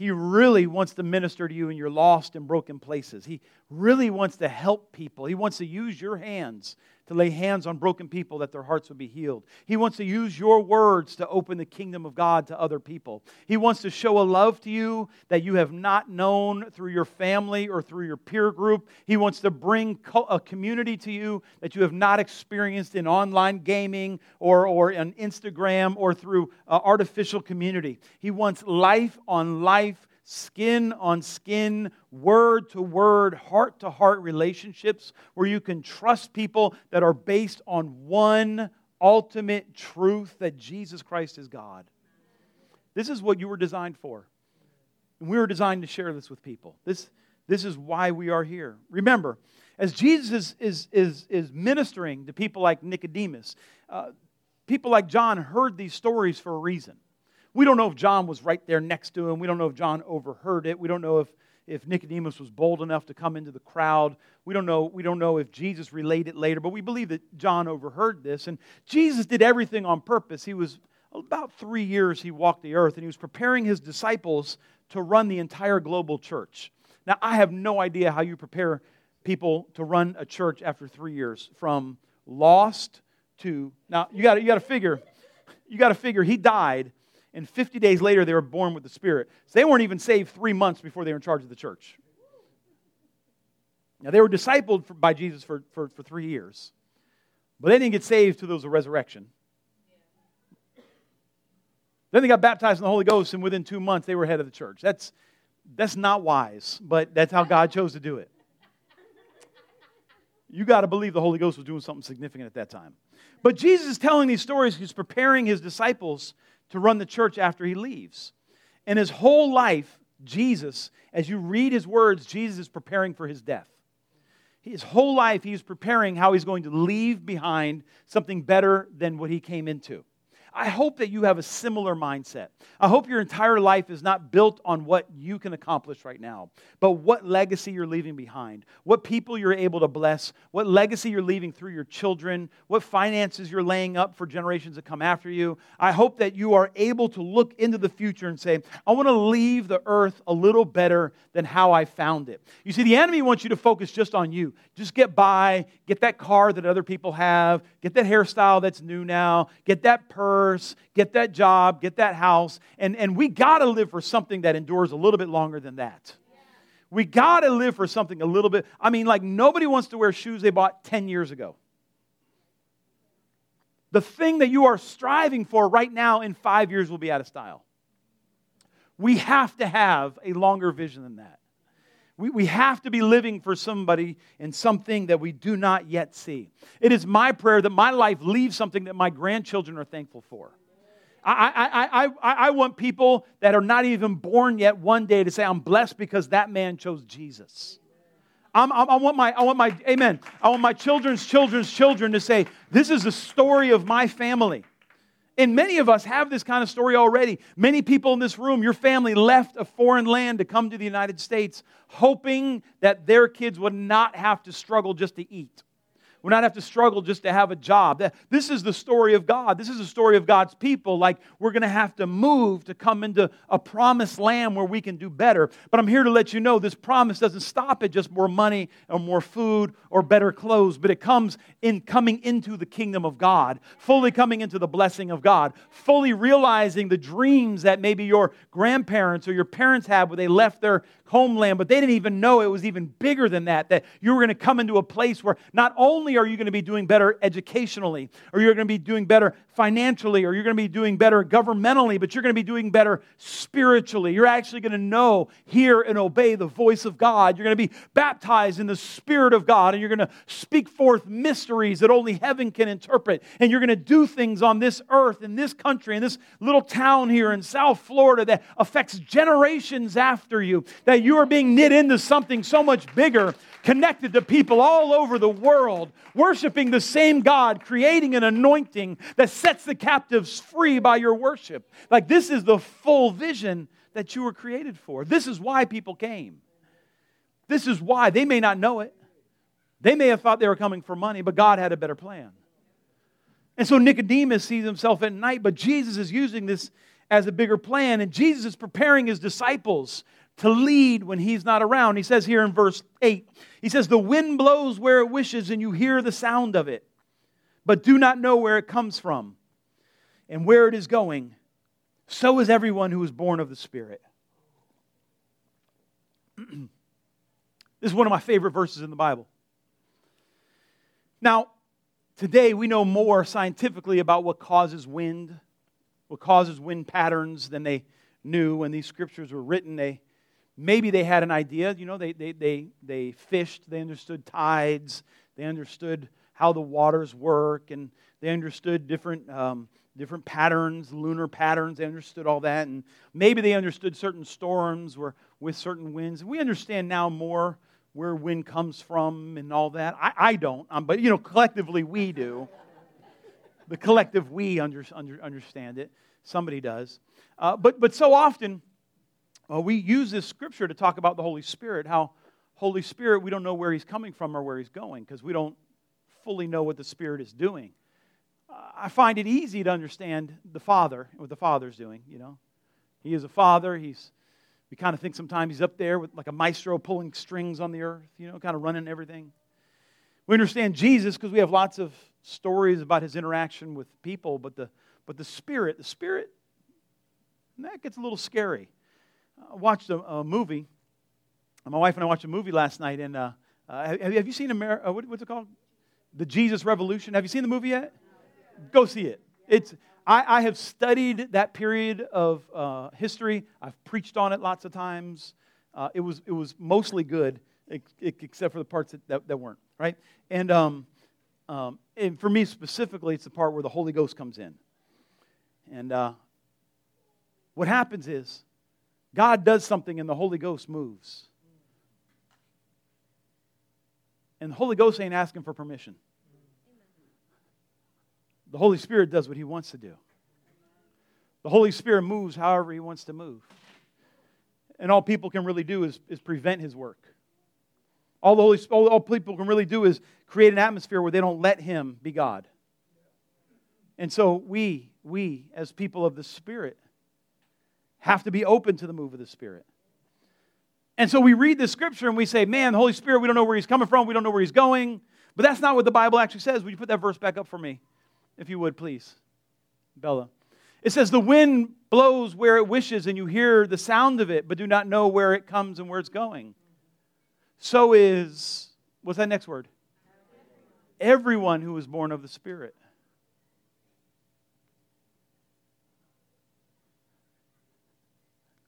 [SPEAKER 2] He really wants to minister to you in your lost and broken places. He really wants to help people. He wants to use your hands to lay hands on broken people that their hearts would be healed. He wants to use your words to open the kingdom of God to other people. He wants to show a love to you that you have not known through your family or through your peer group. He wants to bring a community to you that you have not experienced in online gaming or, or on Instagram or through uh, artificial community. He wants life on life skin on skin, word to word, heart to heart relationships where you can trust people that are based on one ultimate truth that Jesus Christ is God. This is what you were designed for. And we were designed to share this with people. This, this is why we are here. Remember, as Jesus is, is, is, is ministering to people like Nicodemus, uh, people like John heard these stories for a reason. We don't know if John was right there next to him. We don't know if John overheard it. We don't know if, if Nicodemus was bold enough to come into the crowd. We don't, know, we don't know if Jesus relayed it later, but we believe that John overheard this. And Jesus did everything on purpose. He was about three years he walked the earth, and he was preparing his disciples to run the entire global church. Now, I have no idea how you prepare people to run a church after three years from lost to now you got you got to figure you got to figure he died and 50 days later they were born with the Spirit. So they weren't even saved three months before they were in charge of the church. Now, they were discipled by Jesus for, for, for three years, but they didn't get saved till there was a resurrection. Then they got baptized in the Holy Ghost, and within two months they were head of the church. That's, that's not wise, but that's how God chose to do it. You got to believe the Holy Ghost was doing something significant at that time. But Jesus is telling these stories, he's preparing his disciples to run the church after he leaves. And his whole life, Jesus, as you read his words, Jesus is preparing for his death. His whole life, he's preparing how he's going to leave behind something better than what he came into. I hope that you have a similar mindset. I hope your entire life is not built on what you can accomplish right now, but what legacy you're leaving behind, what people you're able to bless, what legacy you're leaving through your children, what finances you're laying up for generations that come after you. I hope that you are able to look into the future and say, I want to leave the earth a little better than how I found it. You see, the enemy wants you to focus just on you. Just get by, get that car that other people have, get that hairstyle that's new now, get that purse purse, get that job, get that house. And, and we got to live for something that endures a little bit longer than that. We got to live for something a little bit. I mean, like nobody wants to wear shoes they bought 10 years ago. the thing that you are striving for right now in five years will be out of style. We have to have a longer vision than that. We, we have to be living for somebody and something that we do not yet see. It is my prayer that my life leaves something that my grandchildren are thankful for. I, I, I, I want people that are not even born yet one day to say, I'm blessed because that man chose Jesus. I'm, I'm, i want my, I want my, amen. I want my children's children's children to say, This is the story of my family. And many of us have this kind of story already. Many people in this room, your family left a foreign land to come to the United States, hoping that their kids would not have to struggle just to eat would not have to struggle just to have a job. This is the story of God. This is the story of God's people. Like we're going to have to move to come into a promised land where we can do better. But I'm here to let you know this promise doesn't stop at just more money or more food or better clothes, but it comes in coming into the kingdom of God, fully coming into the blessing of God, fully realizing the dreams that maybe your grandparents or your parents had when they left their homeland, but they didn't even know it was even bigger than that, that you were going to come into a place where not only are you going to be doing better educationally, or you're going to be doing better financially, or you're going to be doing better governmentally, but you're going to be doing better spiritually. You're actually going to know, hear, and obey the voice of God. You're going to be baptized in the Spirit of God, and you're going to speak forth mysteries that only heaven can interpret. And you're going to do things on this earth, in this country, in this little town here in South Florida that affects generations after you. That you are being knit into something so much bigger, connected to people all over the world, worshiping the same God, creating an anointing that sets the captives free by your worship. Like, this is the full vision that you were created for. This is why people came. This is why. They may not know it. They may have thought they were coming for money, but God had a better plan. And so Nicodemus sees himself at night, but Jesus is using this as a bigger plan, and Jesus is preparing his disciples to lead when he's not around. He says here in verse 8, he says, The wind blows where it wishes, and you hear the sound of it, but do not know where it comes from and where it is going. So is everyone who is born of the Spirit. <clears throat> this is one of my favorite verses in the Bible. Now, today we know more scientifically about what causes wind, what causes wind patterns than they knew when these scriptures were written. They maybe they had an idea. You know, they, they, they, they fished, they understood tides, they understood how the waters work, and they understood different, um, different patterns, lunar patterns. They understood all that. And maybe they understood certain storms were with certain winds. We understand now more where wind comes from and all that. I, I don't, um, but, you know, collectively we do. the collective we under, under, understand it. Somebody does. Uh, but, but so often, well, we use this scripture to talk about the Holy Spirit, how Holy Spirit, we don't know where he's coming from or where he's going because we don't fully know what the Spirit is doing. I find it easy to understand the Father, what the Father's doing, you know. He is a father. He's we kind of think sometimes he's up there with like a maestro pulling strings on the earth, you know, kind of running everything. We understand Jesus because we have lots of stories about his interaction with people, but the but the Spirit, the Spirit, that gets a little scary. I watched a, a, movie. My wife and I watched a movie last night, and uh, uh, have, have, you seen America? Uh, what, what's it called? The Jesus Revolution. Have you seen the movie yet? Go see it. It's I, I have studied that period of uh, history. I've preached on it lots of times. Uh, it was it was mostly good, except for the parts that, that, that weren't right. And um, um, and for me specifically, it's the part where the Holy Ghost comes in. And uh, what happens is God does something and the Holy Ghost moves. And the Holy Ghost ain't asking for permission. The Holy Spirit does what He wants to do. The Holy Spirit moves however He wants to move. And all people can really do is, is prevent His work. All, the Holy, all, all people can really do is create an atmosphere where they don't let Him be God. And so we, we as people of the Spirit, have to be open to the move of the Spirit. And so we read the scripture and we say, man, the Holy Spirit, we don't know where he's coming from, we don't know where he's going. But that's not what the Bible actually says. Would you put that verse back up for me, if you would, please? Bella. It says, The wind blows where it wishes, and you hear the sound of it, but do not know where it comes and where it's going. So is, what's that next word? Everyone who is born of the Spirit.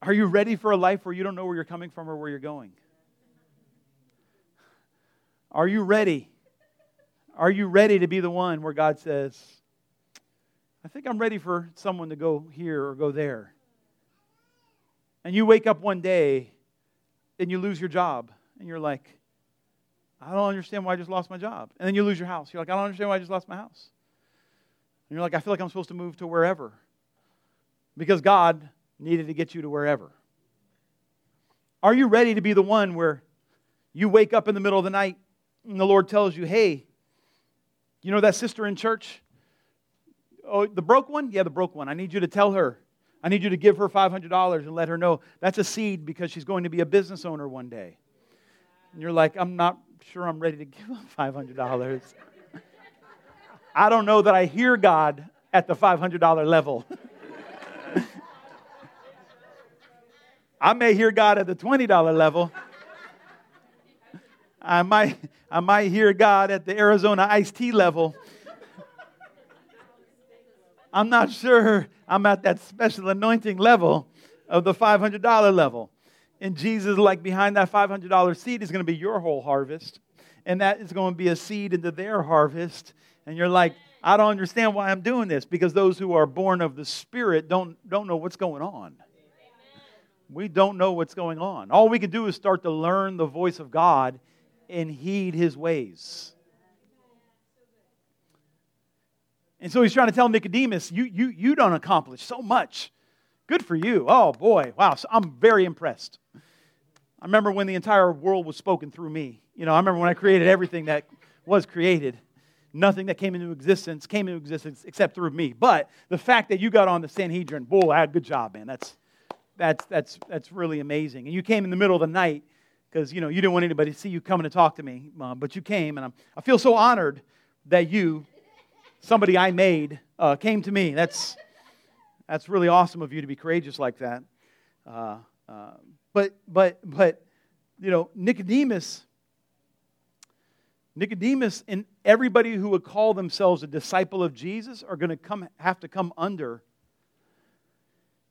[SPEAKER 2] Are you ready for a life where you don't know where you're coming from or where you're going? Are you ready? Are you ready to be the one where God says, I think I'm ready for someone to go here or go there? And you wake up one day and you lose your job and you're like, I don't understand why I just lost my job. And then you lose your house. You're like, I don't understand why I just lost my house. And you're like, I feel like I'm supposed to move to wherever. Because God needed to get you to wherever. Are you ready to be the one where you wake up in the middle of the night and the Lord tells you, hey, you know that sister in church? Oh, the broke one? Yeah, the broke one. I need you to tell her. I need you to give her $500 and let her know that's a seed because she's going to be a business owner one day. And you're like, I'm not sure I'm ready to give up $500. <laughs> I don't know that I hear God at the $500 level. <laughs> I may hear God at the $20 level. I might, I might hear God at the Arizona iced tea level. I'm not sure I'm at that special anointing level of the $500 level. And Jesus, like behind that $500 seed, is going to be your whole harvest. And that is going to be a seed into their harvest. And you're like, I don't understand why I'm doing this because those who are born of the Spirit don't, don't know what's going on. We don't know what's going on. All we can do is start to learn the voice of God and heed his ways. And so he's trying to tell Nicodemus, you, you, you don't accomplish so much. Good for you. Oh, boy. Wow. So I'm very impressed. I remember when the entire world was spoken through me. You know, I remember when I created everything that was created. Nothing that came into existence came into existence except through me. But the fact that you got on the Sanhedrin, boy, good job, man. That's, that's, that's, that's really amazing. And you came in the middle of the night because, you know, you didn't want anybody to see you coming to talk to me. Uh, but you came, and I'm, I feel so honored that you, somebody I made, uh, came to me. That's, that's really awesome of you to be courageous like that. Uh, uh but, but, but, you know, Nicodemus Nicodemus and everybody who would call themselves a disciple of Jesus are going to come, have to come under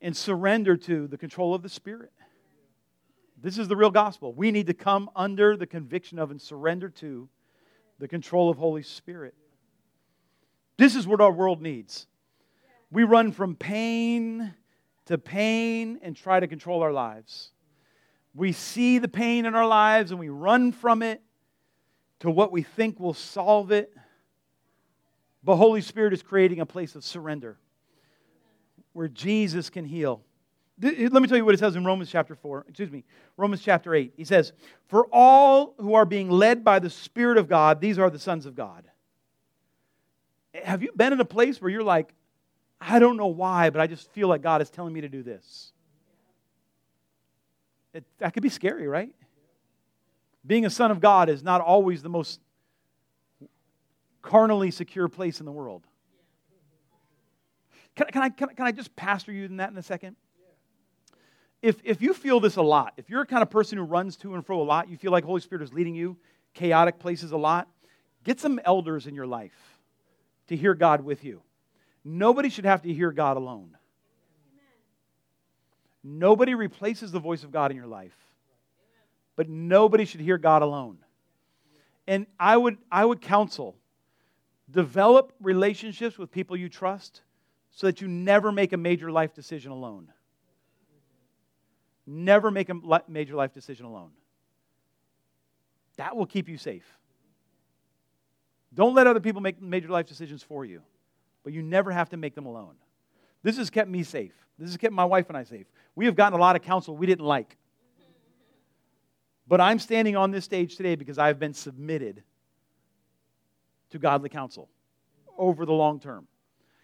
[SPEAKER 2] and surrender to the control of the Spirit. This is the real gospel. We need to come under the conviction of and surrender to the control of Holy Spirit. This is what our world needs. We run from pain to pain and try to control our lives. We see the pain in our lives and we run from it to what we think will solve it. But Holy Spirit is creating a place of surrender where Jesus can heal. Let me tell you what it says in Romans chapter 4, excuse me, Romans chapter 8. He says, For all who are being led by the Spirit of God, these are the sons of God. Have you been in a place where you're like, I don't know why, but I just feel like God is telling me to do this? It, that could be scary, right? being a son of God is not always the most carnally secure place in the world. Can, can, I, can, can I just pastor you in that in a second? If, if you feel this a lot, if you're a kind of person who runs to and fro a lot, you feel like Holy Spirit is leading you chaotic places a lot, get some elders in your life to hear God with you. Nobody should have to hear God alone. Nobody replaces the voice of God in your life but nobody should hear God alone. And I would, I would counsel develop relationships with people you trust so that you never make a major life decision alone. Never make a major life decision alone. That will keep you safe. Don't let other people make major life decisions for you, but you never have to make them alone. This has kept me safe. This has kept my wife and I safe. We have gotten a lot of counsel we didn't like. But I'm standing on this stage today because I've been submitted to godly counsel over the long term.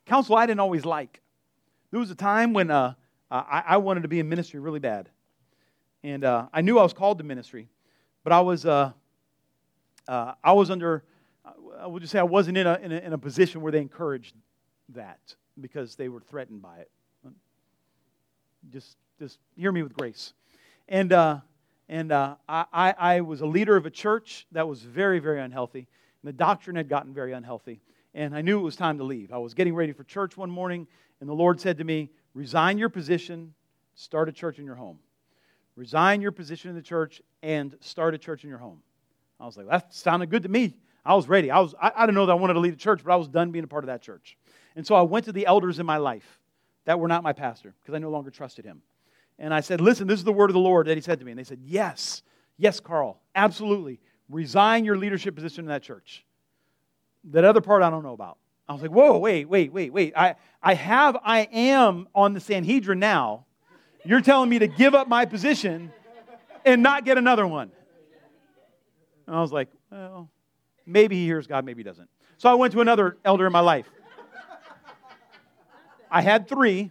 [SPEAKER 2] Counsel I didn't always like. There was a time when uh, I, I, wanted to be in ministry really bad. And uh, I knew I was called to ministry, but I was, uh, uh I was under, I would just say I wasn't in a, in a, in a position where they encouraged that because they were threatened by it. Just, just hear me with grace. And uh, and uh, I, I was a leader of a church that was very, very unhealthy. And the doctrine had gotten very unhealthy. And I knew it was time to leave. I was getting ready for church one morning, and the Lord said to me, Resign your position, start a church in your home. Resign your position in the church and start a church in your home. I was like, that sounded good to me. I was ready. I, was, I, I didn't know that I wanted to leave the church, but I was done being a part of that church. And so I went to the elders in my life that were not my pastor because I no longer trusted him. And I said, Listen, this is the word of the Lord that he said to me. And they said, Yes, yes, Carl, absolutely. Resign your leadership position in that church. That other part I don't know about. I was like, Whoa, wait, wait, wait, wait. I, I have, I am on the Sanhedrin now. You're telling me to give up my position and not get another one. And I was like, Well, maybe he hears God, maybe he doesn't. So I went to another elder in my life. I had three.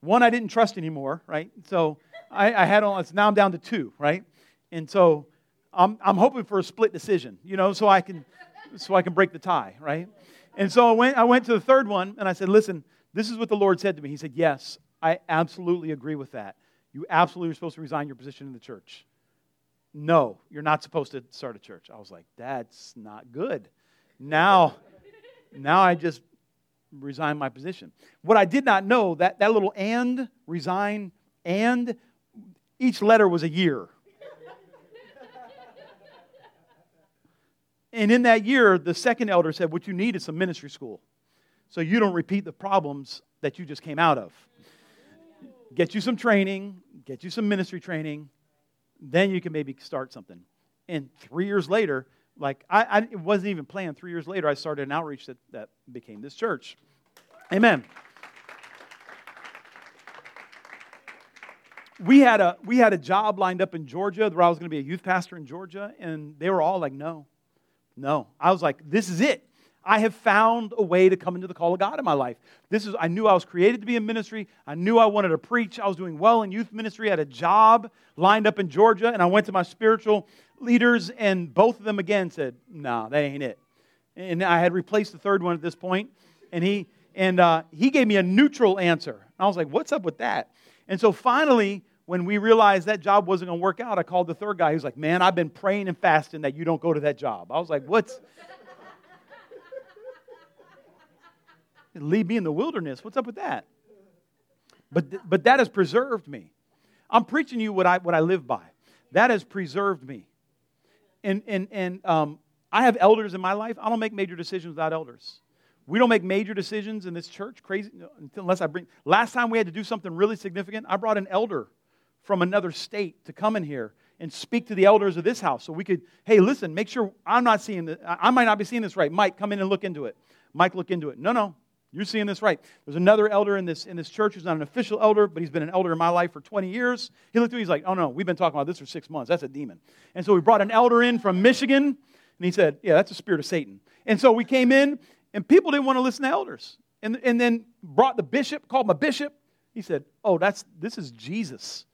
[SPEAKER 2] One I didn't trust anymore, right? So I, I had all, now I'm down to two, right? And so I'm, I'm hoping for a split decision, you know, so I can so I can break the tie, right? And so I went, I went to the third one and I said, listen, this is what the Lord said to me. He said, Yes, I absolutely agree with that. You absolutely are supposed to resign your position in the church. No, you're not supposed to start a church. I was like, that's not good. Now, now I just resign my position. What I did not know, that, that little and, resign, and, each letter was a year. And in that year, the second elder said, What you need is some ministry school. So you don't repeat the problems that you just came out of. Get you some training, get you some ministry training, then you can maybe start something. And three years later, like I, I it wasn't even planned. Three years later, I started an outreach that, that became this church. Amen. We had a we had a job lined up in Georgia where I was going to be a youth pastor in Georgia, and they were all like, "No, no." I was like, "This is it. I have found a way to come into the call of God in my life. This is I knew I was created to be in ministry. I knew I wanted to preach. I was doing well in youth ministry. I had a job lined up in Georgia, and I went to my spiritual leaders, and both of them again said, "No, nah, that ain't it." And I had replaced the third one at this point, and he and uh, he gave me a neutral answer. And I was like, "What's up with that?" And so finally, when we realized that job wasn't going to work out, I called the third guy. He was like, "Man, I've been praying and fasting that you don't go to that job." I was like, "What's?" Leave me in the wilderness. What's up with that? But, but that has preserved me. I'm preaching you what I, what I live by. That has preserved me. And, and, and um, I have elders in my life. I don't make major decisions without elders. We don't make major decisions in this church, crazy, unless I bring. Last time we had to do something really significant, I brought an elder from another state to come in here and speak to the elders of this house so we could, hey, listen, make sure I'm not seeing this. I might not be seeing this right. Mike, come in and look into it. Mike, look into it. No, no, you're seeing this right. There's another elder in this, in this church who's not an official elder, but he's been an elder in my life for 20 years. He looked me, he's like, oh no, we've been talking about this for six months. That's a demon. And so we brought an elder in from Michigan, and he said, yeah, that's a spirit of Satan. And so we came in, and people didn't want to listen to elders. And, and then brought the bishop, called my bishop. He said, oh, that's, this is Jesus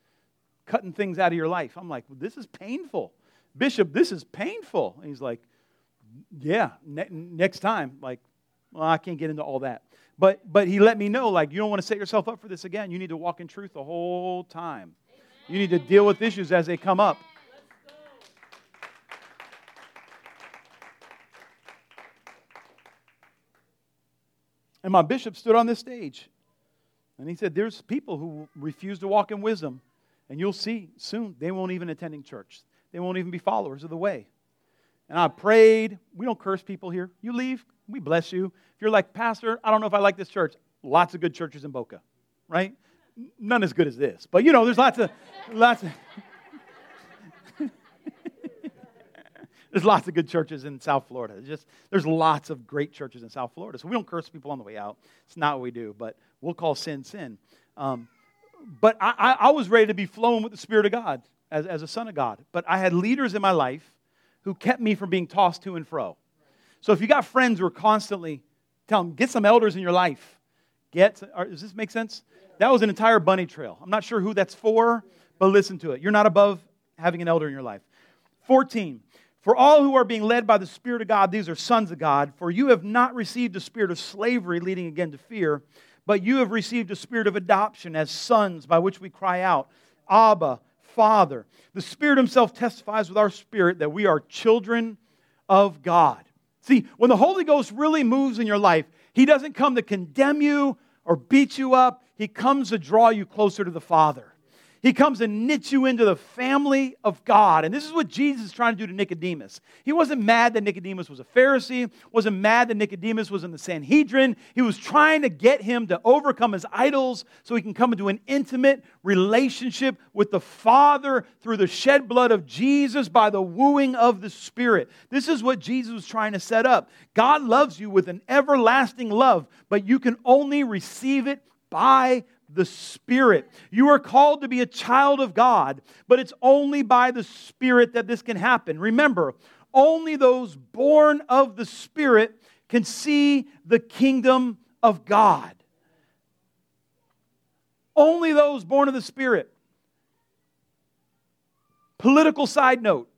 [SPEAKER 2] cutting things out of your life. I'm like, this is painful. Bishop, this is painful. And he's like, yeah, ne- next time, like, well, I can't get into all that. But, but he let me know, like, you don't want to set yourself up for this again. You need to walk in truth the whole time. You need to deal with issues as they come up. And my bishop stood on this stage and he said, There's people who refuse to walk in wisdom. And you'll see soon they won't even attending church. They won't even be followers of the way. And I prayed. We don't curse people here. You leave, we bless you. If you're like, Pastor, I don't know if I like this church, lots of good churches in Boca, right? None as good as this. But you know, there's lots of lots of <laughs> There's lots of good churches in South Florida. Just there's lots of great churches in South Florida. So we don't curse people on the way out. It's not what we do, but we'll call sin sin. Um, but I, I, was ready to be flowing with the Spirit of God as, as a son of God. But I had leaders in my life who kept me from being tossed to and fro. So if you got friends who are constantly telling them, get some elders in your life. Get, does this make sense? That was an entire bunny trail. I'm not sure who that's for, but listen to it. You're not above having an elder in your life. 14. For all who are being led by the Spirit of God, these are sons of God. For you have not received a spirit of slavery leading again to fear, but you have received a spirit of adoption as sons by which we cry out, Abba, Father. The Spirit Himself testifies with our spirit that we are children of God. See, when the Holy Ghost really moves in your life, He doesn't come to condemn you or beat you up, He comes to draw you closer to the Father. He comes and knits you into the family of God. And this is what Jesus is trying to do to Nicodemus. He wasn't mad that Nicodemus was a Pharisee, wasn't mad that Nicodemus was in the Sanhedrin. He was trying to get him to overcome his idols so he can come into an intimate relationship with the Father through the shed blood of Jesus by the wooing of the Spirit. This is what Jesus was trying to set up. God loves you with an everlasting love, but you can only receive it by the Spirit. You are called to be a child of God, but it's only by the Spirit that this can happen. Remember, only those born of the Spirit can see the kingdom of God. Only those born of the Spirit. Political side note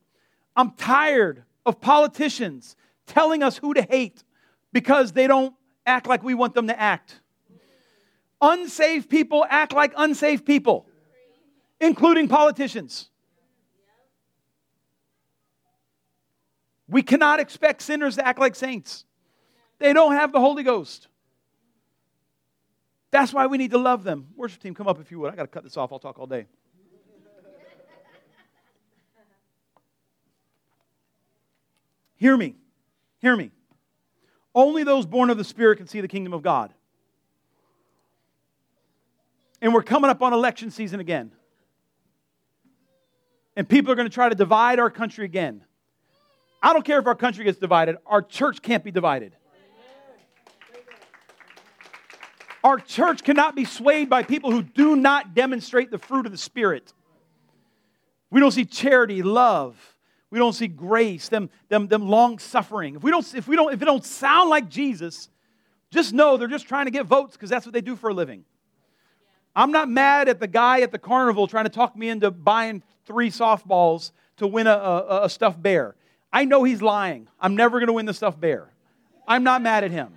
[SPEAKER 2] I'm tired of politicians telling us who to hate because they don't act like we want them to act. Unsaved people act like unsaved people, including politicians. We cannot expect sinners to act like saints. They don't have the Holy Ghost. That's why we need to love them. Worship team, come up if you would. I got to cut this off. I'll talk all day. Hear me. Hear me. Only those born of the Spirit can see the kingdom of God. And we're coming up on election season again. And people are going to try to divide our country again. I don't care if our country gets divided, our church can't be divided. Our church cannot be swayed by people who do not demonstrate the fruit of the Spirit. We don't see charity, love. We don't see grace, them, them, them long suffering. If we don't, if we don't, if it don't sound like Jesus, just know they're just trying to get votes because that's what they do for a living. I'm not mad at the guy at the carnival trying to talk me into buying three softballs to win a, a, a stuffed bear. I know he's lying. I'm never going to win the stuffed bear. I'm not mad at him.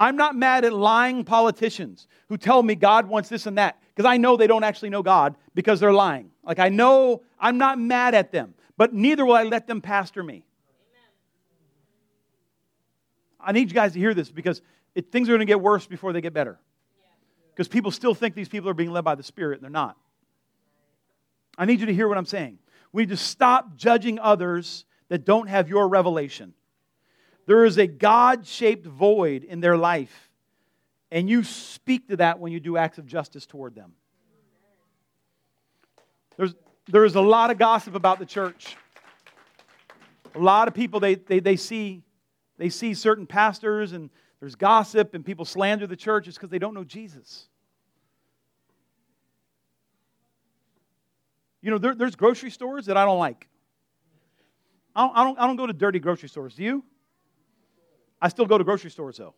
[SPEAKER 2] I'm not mad at lying politicians who tell me God wants this and that because I know they don't actually know God because they're lying. Like I know I'm not mad at them, but neither will I let them pastor me. I need you guys to hear this because it, things are going to get worse before they get better because people still think these people are being led by the Spirit, and they're not. I need you to hear what I'm saying. We need to stop judging others that don't have your revelation. There is a God shaped void in their life, and you speak to that when you do acts of justice toward them. There's, there is a lot of gossip about the church. A lot of people, they, they, they, see, they see certain pastors and there's gossip and people slander the church, it's because they don't know Jesus. You know, there, there's grocery stores that I don't like. I don't, I, don't, I don't go to dirty grocery stores. Do you? I still go to grocery stores, though.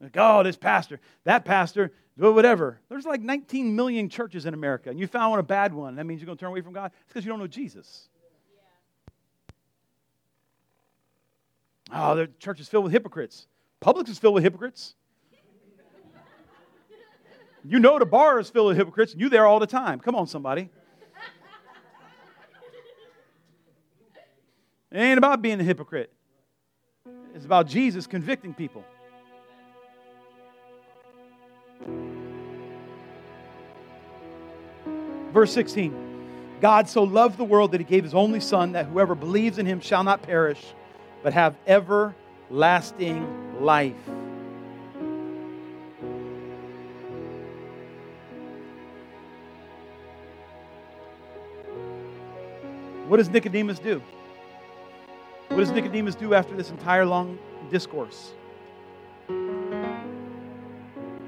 [SPEAKER 2] Like, oh, this pastor, that pastor, whatever. There's like 19 million churches in America, and you found one a bad one. That means you're going to turn away from God? It's because you don't know Jesus. Oh, the church is filled with hypocrites. Publix is filled with hypocrites. You know the bar is filled with hypocrites, and you're there all the time. Come on, somebody. It ain't about being a hypocrite. It's about Jesus convicting people. Verse 16 God so loved the world that he gave his only Son, that whoever believes in him shall not perish but have everlasting life. What does Nicodemus do? What does Nicodemus do after this entire long discourse?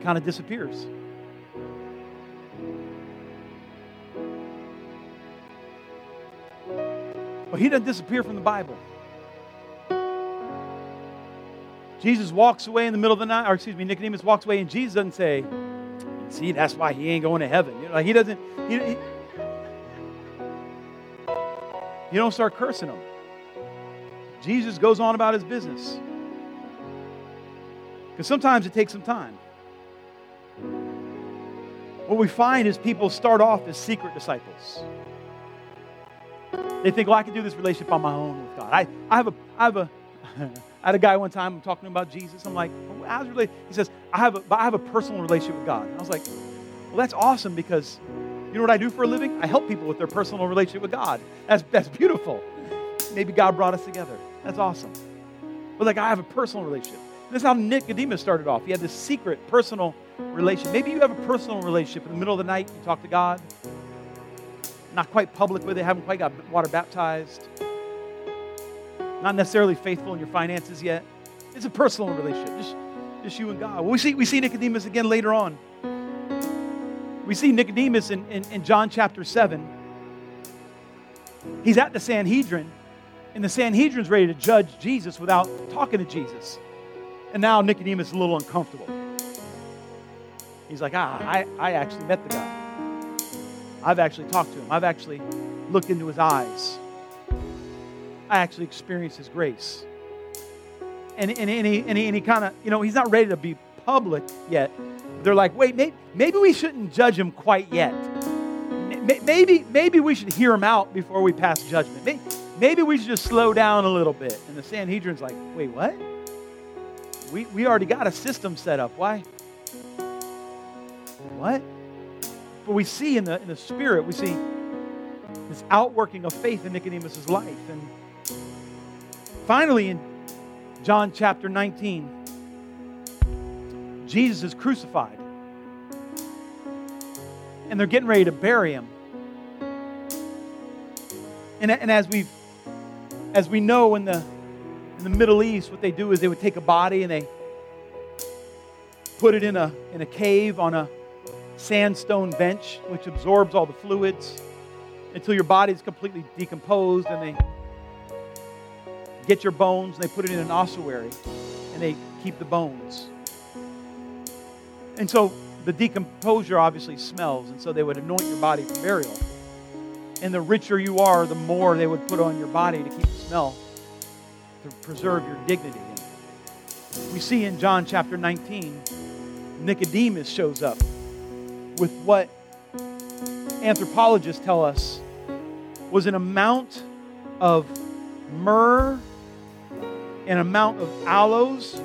[SPEAKER 2] Kind of disappears. But he doesn't disappear from the Bible. Jesus walks away in the middle of the night, or excuse me, Nicodemus walks away, and Jesus doesn't say, "See, that's why he ain't going to heaven." You know, like he doesn't. He, he, you don't start cursing him. Jesus goes on about his business. Because sometimes it takes some time. What we find is people start off as secret disciples. They think, well, I can do this relationship on my own with God. I, I have a, I have a, <laughs> I had a guy one time, I'm talking about Jesus. I'm like, I was really? He says, I have, a, I have a personal relationship with God. And I was like, Well, that's awesome because you know what I do for a living? I help people with their personal relationship with God. That's, that's beautiful. Maybe God brought us together. That's awesome. But like, I have a personal relationship. That's how Nicodemus started off. He had this secret personal relationship. Maybe you have a personal relationship in the middle of the night, you talk to God. Not quite public with it, haven't quite got water baptized. Not necessarily faithful in your finances yet. It's a personal relationship, just, just you and God. Well, we see, we see Nicodemus again later on. We see Nicodemus in, in, in John chapter 7. He's at the Sanhedrin, and the Sanhedrin's ready to judge Jesus without talking to Jesus. And now Nicodemus is a little uncomfortable. He's like, ah, I, I actually met the guy. I've actually talked to him. I've actually looked into his eyes. I actually experienced his grace. And, and, and he, and he, and he kind of, you know, he's not ready to be public yet. They're like, wait, maybe, maybe we shouldn't judge him quite yet. Maybe, maybe we should hear him out before we pass judgment. Maybe, maybe we should just slow down a little bit. And the Sanhedrin's like, wait, what? We, we already got a system set up. Why? What? But we see in the, in the spirit, we see this outworking of faith in Nicodemus' life. And finally, in John chapter 19, Jesus is crucified. And they're getting ready to bury him. And, and as we as we know in the in the Middle East, what they do is they would take a body and they put it in a in a cave on a sandstone bench, which absorbs all the fluids until your body is completely decomposed, and they get your bones and they put it in an ossuary and they keep the bones. And so the decomposure obviously smells, and so they would anoint your body for burial. And the richer you are, the more they would put on your body to keep the smell, to preserve your dignity. We see in John chapter 19, Nicodemus shows up with what anthropologists tell us was an amount of myrrh, an amount of aloes,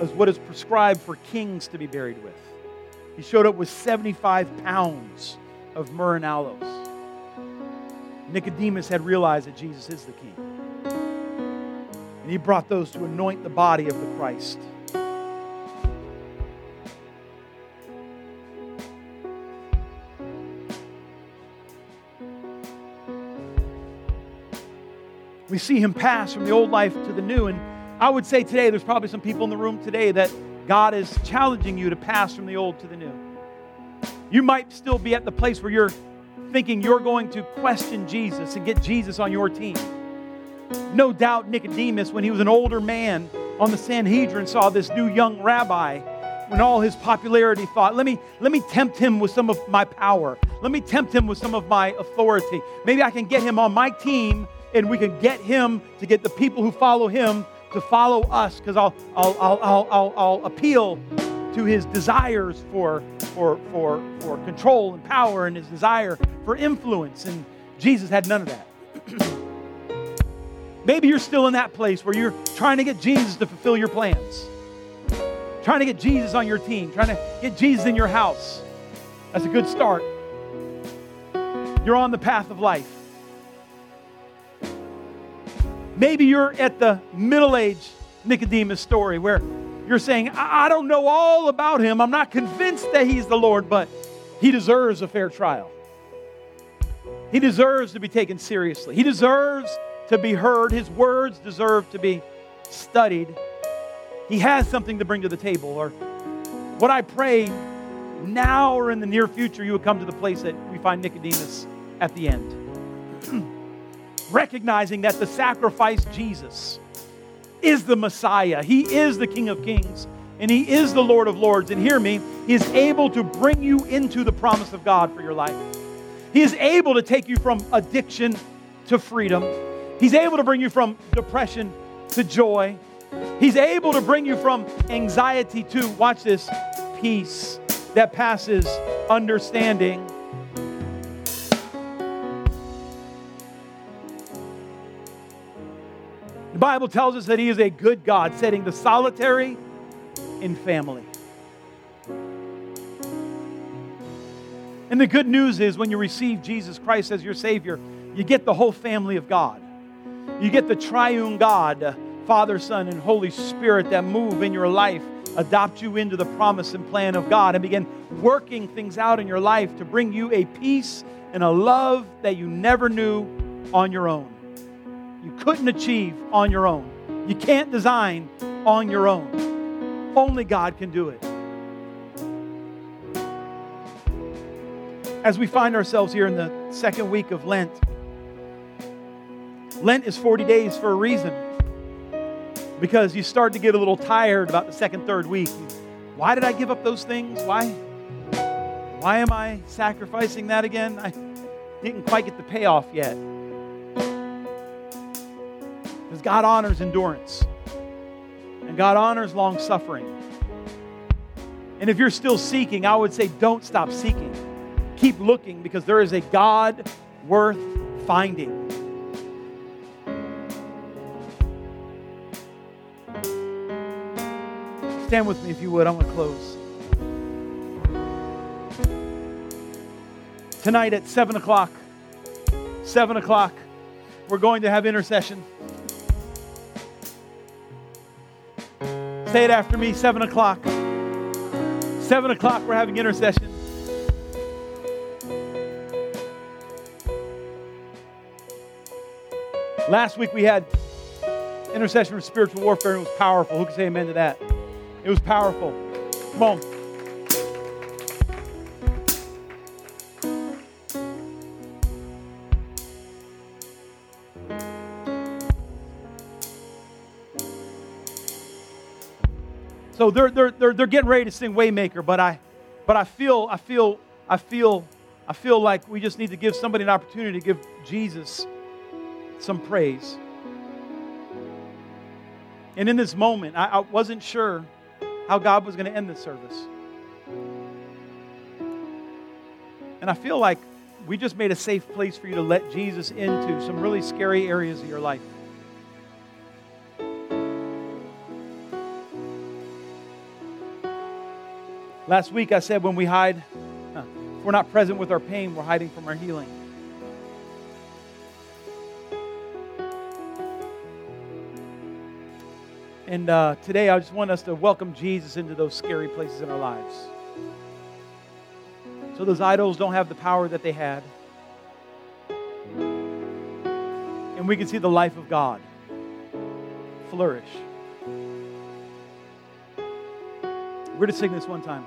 [SPEAKER 2] as what is prescribed for kings to be buried with. He showed up with 75 pounds of myrrh and aloes. Nicodemus had realized that Jesus is the king. And he brought those to anoint the body of the Christ. We see him pass from the old life to the new. And I would say today, there's probably some people in the room today that God is challenging you to pass from the old to the new. You might still be at the place where you're thinking you're going to question Jesus and get Jesus on your team. No doubt Nicodemus, when he was an older man on the Sanhedrin, saw this new young rabbi when all his popularity thought, let me, let me tempt him with some of my power. Let me tempt him with some of my authority. Maybe I can get him on my team and we can get him to get the people who follow him to follow us because I'll, I'll, I'll, I'll, I'll, appeal to his desires for, for, for, for control and power and his desire for influence. And Jesus had none of that. <clears throat> Maybe you're still in that place where you're trying to get Jesus to fulfill your plans, trying to get Jesus on your team, trying to get Jesus in your house. That's a good start. You're on the path of life. Maybe you're at the middle age Nicodemus story where you're saying, I-, I don't know all about him. I'm not convinced that he's the Lord, but he deserves a fair trial. He deserves to be taken seriously. He deserves to be heard. His words deserve to be studied. He has something to bring to the table. Or what I pray now or in the near future, you would come to the place that we find Nicodemus at the end <clears throat> recognizing that the sacrifice Jesus is the Messiah. He is the King of Kings and He is the Lord of Lords. And hear me, He is able to bring you into the promise of God for your life. He is able to take you from addiction to freedom. He's able to bring you from depression to joy. He's able to bring you from anxiety to, watch this, peace that passes understanding. Bible tells us that He is a good God, setting the solitary in family. And the good news is when you receive Jesus Christ as your Savior, you get the whole family of God. You get the triune God, Father, Son, and Holy Spirit that move in your life, adopt you into the promise and plan of God, and begin working things out in your life to bring you a peace and a love that you never knew on your own. You couldn't achieve on your own. You can't design on your own. Only God can do it. As we find ourselves here in the second week of Lent, Lent is 40 days for a reason. Because you start to get a little tired about the second, third week. Why did I give up those things? Why? Why am I sacrificing that again? I didn't quite get the payoff yet. Because God honors endurance. And God honors long suffering. And if you're still seeking, I would say don't stop seeking keep looking because there is a God worth finding. Stand with me if you would. I'm going to close. Tonight at 7 o'clock, 7 o'clock, we're going to have intercession. Say it after me 7 o'clock. 7 o'clock, we're having intercession. Last week we had intercession for spiritual warfare and it was powerful. Who can say amen to that? It was powerful. Come on. So they're, they're, they're, they're getting ready to sing Waymaker, but I, but I feel, I feel, I feel, I feel like we just need to give somebody an opportunity to give Jesus some praise. And in this moment, I, I wasn't sure how God was going to end the service. And I feel like we just made a safe place for you to let Jesus into some really scary areas of your life. Last week I said when we hide, if we're not present with our pain, we're hiding from our healing. And uh, today, I just want us to welcome Jesus into those scary places in our lives. So those idols don't have the power that they had. And we can see the life of God flourish. We're to sing this one time.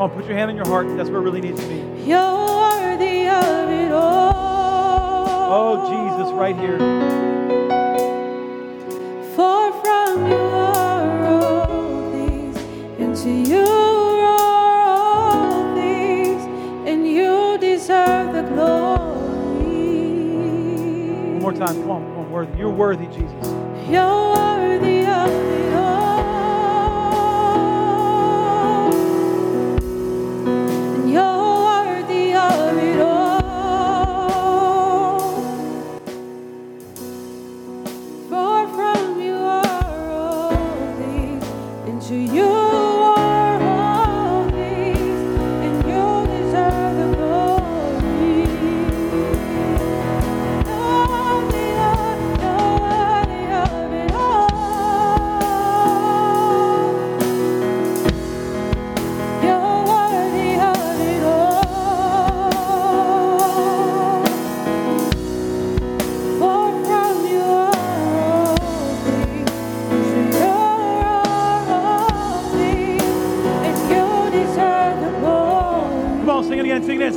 [SPEAKER 2] Come on, put your hand on your heart. That's where it really needs to be.
[SPEAKER 3] You're worthy of it all.
[SPEAKER 2] Oh, Jesus, right here.
[SPEAKER 3] For from you are all things, and to you are all things, and you deserve the glory.
[SPEAKER 2] One more time. Come on, come on. Worthy. You're worthy, Jesus.
[SPEAKER 3] You're worthy of it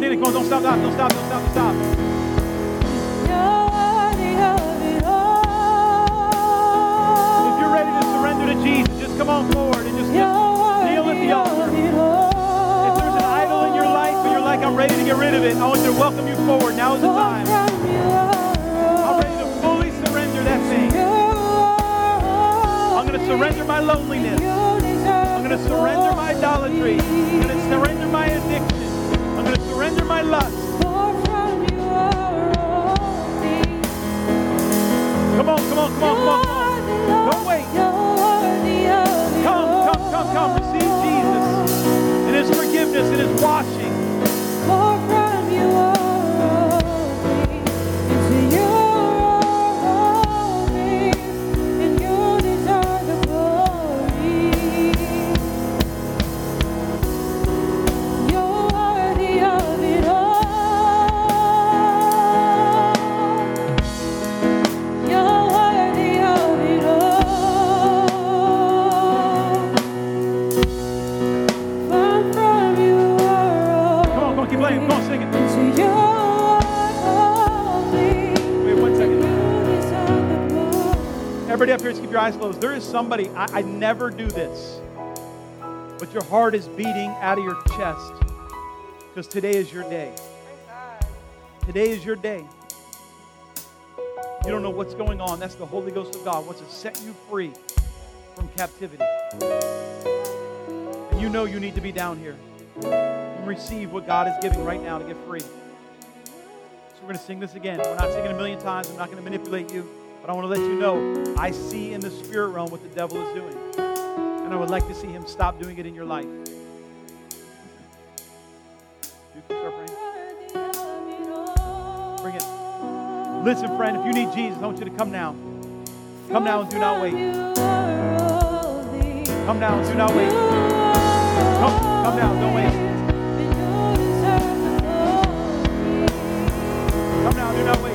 [SPEAKER 2] Sing it again. Sing it. Come on. Don't stop. Don't stop. Don't stop. Don't stop.
[SPEAKER 3] You're worthy of it all.
[SPEAKER 2] come on forward and just, just kneel at the altar. If there's an idol in your life and you're like, I'm ready to get rid of it, I want to welcome you forward. Now is the time.
[SPEAKER 3] from you are
[SPEAKER 2] I'm ready to fully surrender that thing. I'm going to surrender my loneliness. I'm going to surrender my idolatry. I'm going to surrender my addiction. I'm going to surrender my lust.
[SPEAKER 3] For from you are all things.
[SPEAKER 2] Come on, come on, come on, come on, come on. Don't wait. Come, come, come, come. Receive Jesus and His forgiveness and His washing.
[SPEAKER 3] For from you
[SPEAKER 2] Everybody up here, just keep your eyes closed. There is somebody, I, I never do this, but your heart is beating out of your chest because today is your day. Today is your day. You don't know what's going on. That's the Holy Ghost of God wants to set you free from captivity. And you know you need to be down here and receive what God is giving right now to get free. So we're going to sing this again. We're not singing a million times. I'm not going to manipulate you. But I want to let you know I see in the spirit realm what the devil is doing. And I would like to see him stop doing it in your life. Bring it. Listen, friend, if you need Jesus, I want you to come now. Come now and do not wait. Come now and do not wait. Come, come now, don't wait. Come now, do not wait.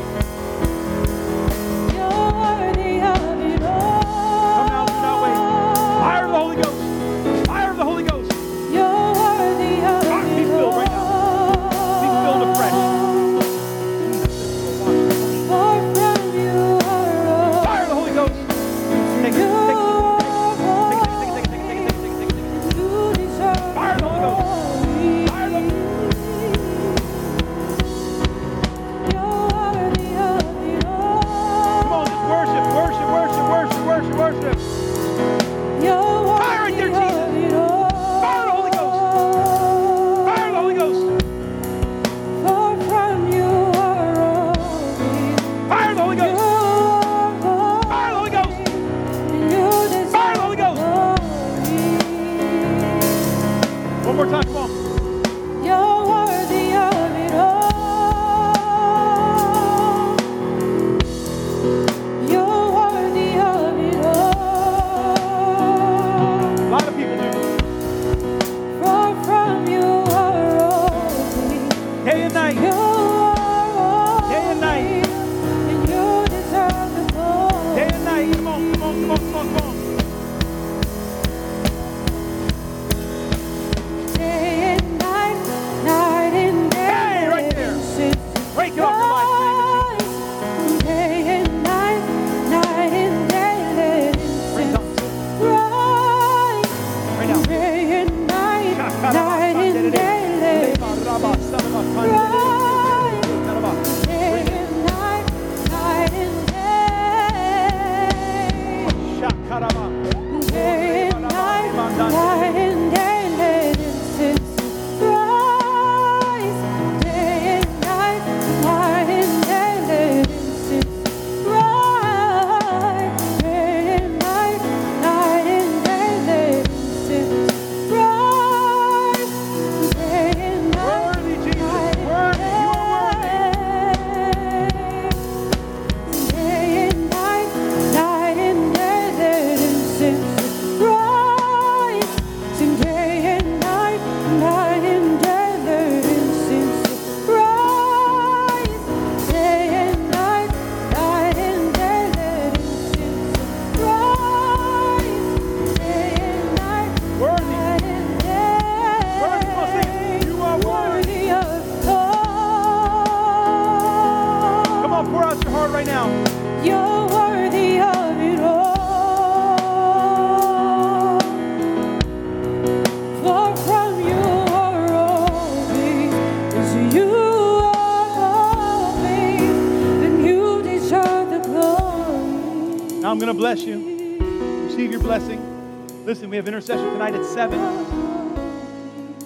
[SPEAKER 2] We have intercession tonight at 7.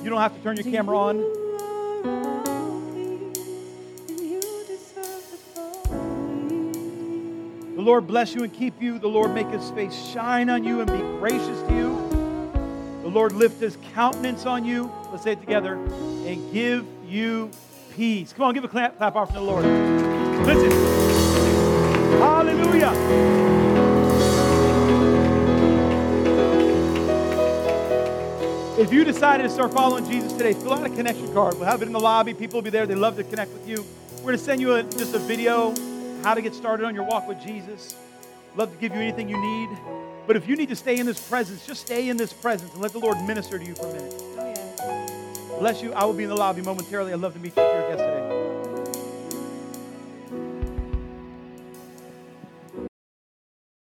[SPEAKER 2] You don't have to turn your camera on. The Lord bless you and keep you. The Lord make his face shine on you and be gracious to you. The Lord lift his countenance on you. Let's say it together. And give you peace. Come on, give a clap, clap offering to the Lord. Listen. Hallelujah. If you decided to start following Jesus today, fill out a connection card. We'll have it in the lobby. People will be there. They love to connect with you. We're going to send you a, just a video how to get started on your walk with Jesus. Love to give you anything you need. But if you need to stay in this presence, just stay in this presence and let the Lord minister to you for a minute. Oh, Bless you. I will be in the lobby momentarily. I'd love to meet you if you're a guest today.